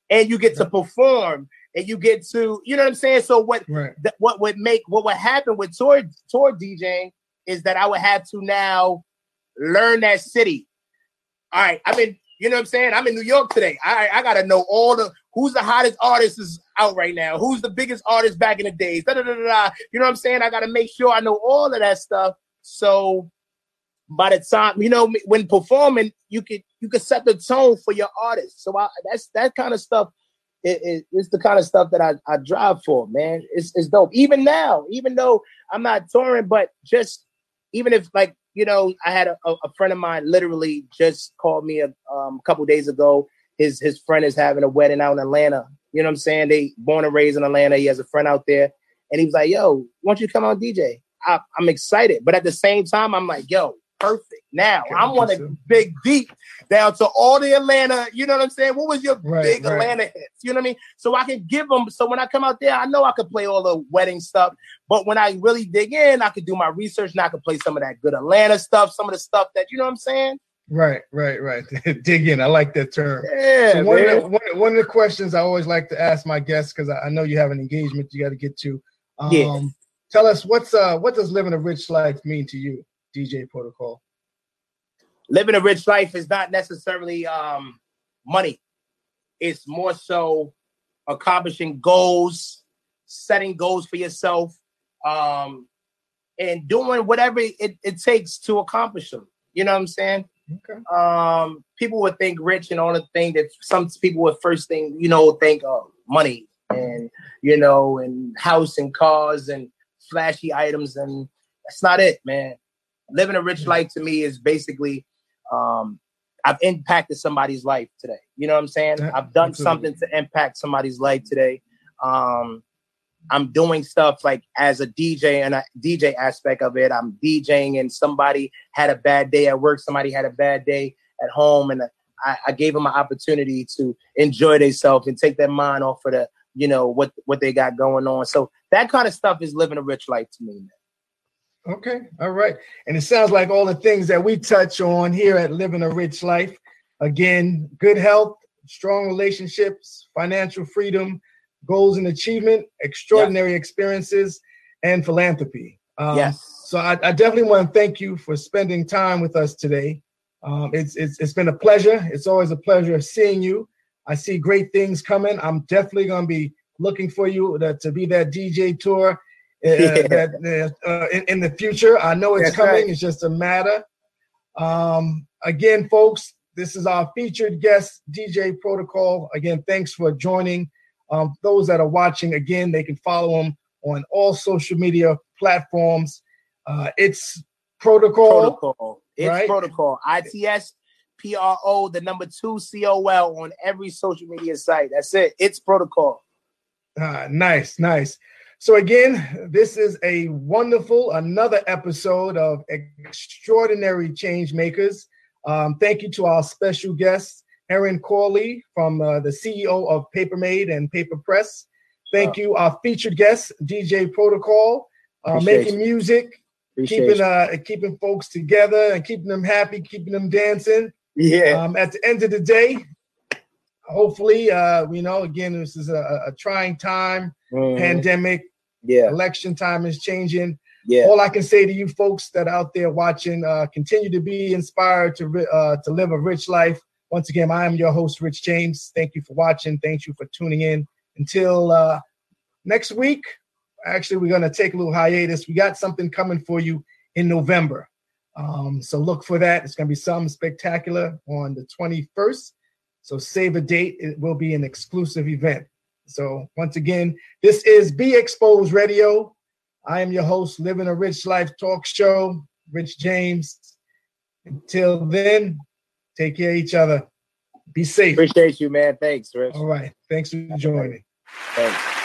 and you get to perform and you get to, you know what I'm saying? So what right. th- what would make what would happen with tour tour DJing is that I would have to now learn that city. All right, I'm in, you know what I'm saying? I'm in New York today. I I gotta know all the who's the hottest artist is out right now, who's the biggest artist back in the days. Da, da, da, da, You know what I'm saying? I gotta make sure I know all of that stuff. So by the time you know when performing, you could you could set the tone for your artist. So I, that's that kind of stuff. It, it, it's the kind of stuff that I, I drive for, man. It's, it's dope. Even now, even though I'm not touring, but just even if like you know, I had a, a friend of mine literally just called me a um, couple days ago. His his friend is having a wedding out in Atlanta. You know what I'm saying? They born and raised in Atlanta. He has a friend out there, and he was like, "Yo, why don't you come on DJ?" I, I'm excited, but at the same time, I'm like, "Yo, perfect. Now I'm want to dig deep down to all the Atlanta. You know what I'm saying? What was your right, big right. Atlanta hits? You know what I mean? So I can give them. So when I come out there, I know I could play all the wedding stuff. But when I really dig in, I could do my research and I could play some of that good Atlanta stuff, some of the stuff that you know what I'm saying. Right, right, right. dig in. I like that term. Yeah. So one, of the, one, one, of the questions I always like to ask my guests because I, I, know you have an engagement you got to get to. Um, yeah. Tell us what's uh what does living a rich life mean to you, DJ Protocol? living a rich life is not necessarily um, money. It's more so accomplishing goals, setting goals for yourself, um, and doing whatever it, it takes to accomplish them. You know what I'm saying? Okay. Um, people would think rich and all the thing that some people would first thing, you know, think of money and you know, and house and cars and flashy items, and that's not it, man. Living a rich life to me is basically um, I've impacted somebody's life today. You know what I'm saying? I've done absolutely. something to impact somebody's life today. Um, I'm doing stuff like as a DJ and a DJ aspect of it. I'm DJing and somebody had a bad day at work. Somebody had a bad day at home, and I, I gave them an opportunity to enjoy themselves and take their mind off of the, you know, what what they got going on. So that kind of stuff is living a rich life to me, man. Okay, all right. And it sounds like all the things that we touch on here at Living a Rich Life again, good health, strong relationships, financial freedom, goals and achievement, extraordinary yeah. experiences, and philanthropy. Um, yes. So I, I, definitely want to thank you for spending time with us today. Um, it's, it's it's been a pleasure. It's always a pleasure seeing you. I see great things coming. I'm definitely going to be looking for you to, to be that DJ tour. that uh, in, in, the future. I know it's That's coming. Right. It's just a matter. Um, again, folks, this is our featured guest, DJ Protocol. Again, thanks for joining. Um, those that are watching, again, they can follow him on all social media platforms. Uh, it's Protocol. Protocol. It's right? Protocol. ITS P R O, the number two C O L on every social media site. That's it. It's Protocol. Uh, nice, nice. So, again, this is a wonderful, another episode of Extraordinary Change Makers. Um, thank you to our special guest, Erin Corley, from uh, the CEO of Paper Made and Paper Press. Thank you, our featured guest, DJ Protocol, uh, making music, Appreciate keeping uh, keeping folks together and keeping them happy, keeping them dancing. Yeah. Um, at the end of the day, hopefully, uh, you know, again, this is a, a trying time, mm-hmm. pandemic, yeah, election time is changing. Yeah. All I can say to you folks that out there watching, uh, continue to be inspired to uh, to live a rich life. Once again, I am your host, Rich James. Thank you for watching. Thank you for tuning in. Until uh, next week, actually, we're going to take a little hiatus. We got something coming for you in November. Um, so look for that. It's going to be something spectacular on the 21st. So save a date. It will be an exclusive event. So once again, this is Be Exposed Radio. I am your host, Living a Rich Life Talk Show, Rich James. Until then, take care of each other. Be safe. Appreciate you, man. Thanks, Rich. All right. Thanks for joining. Thanks.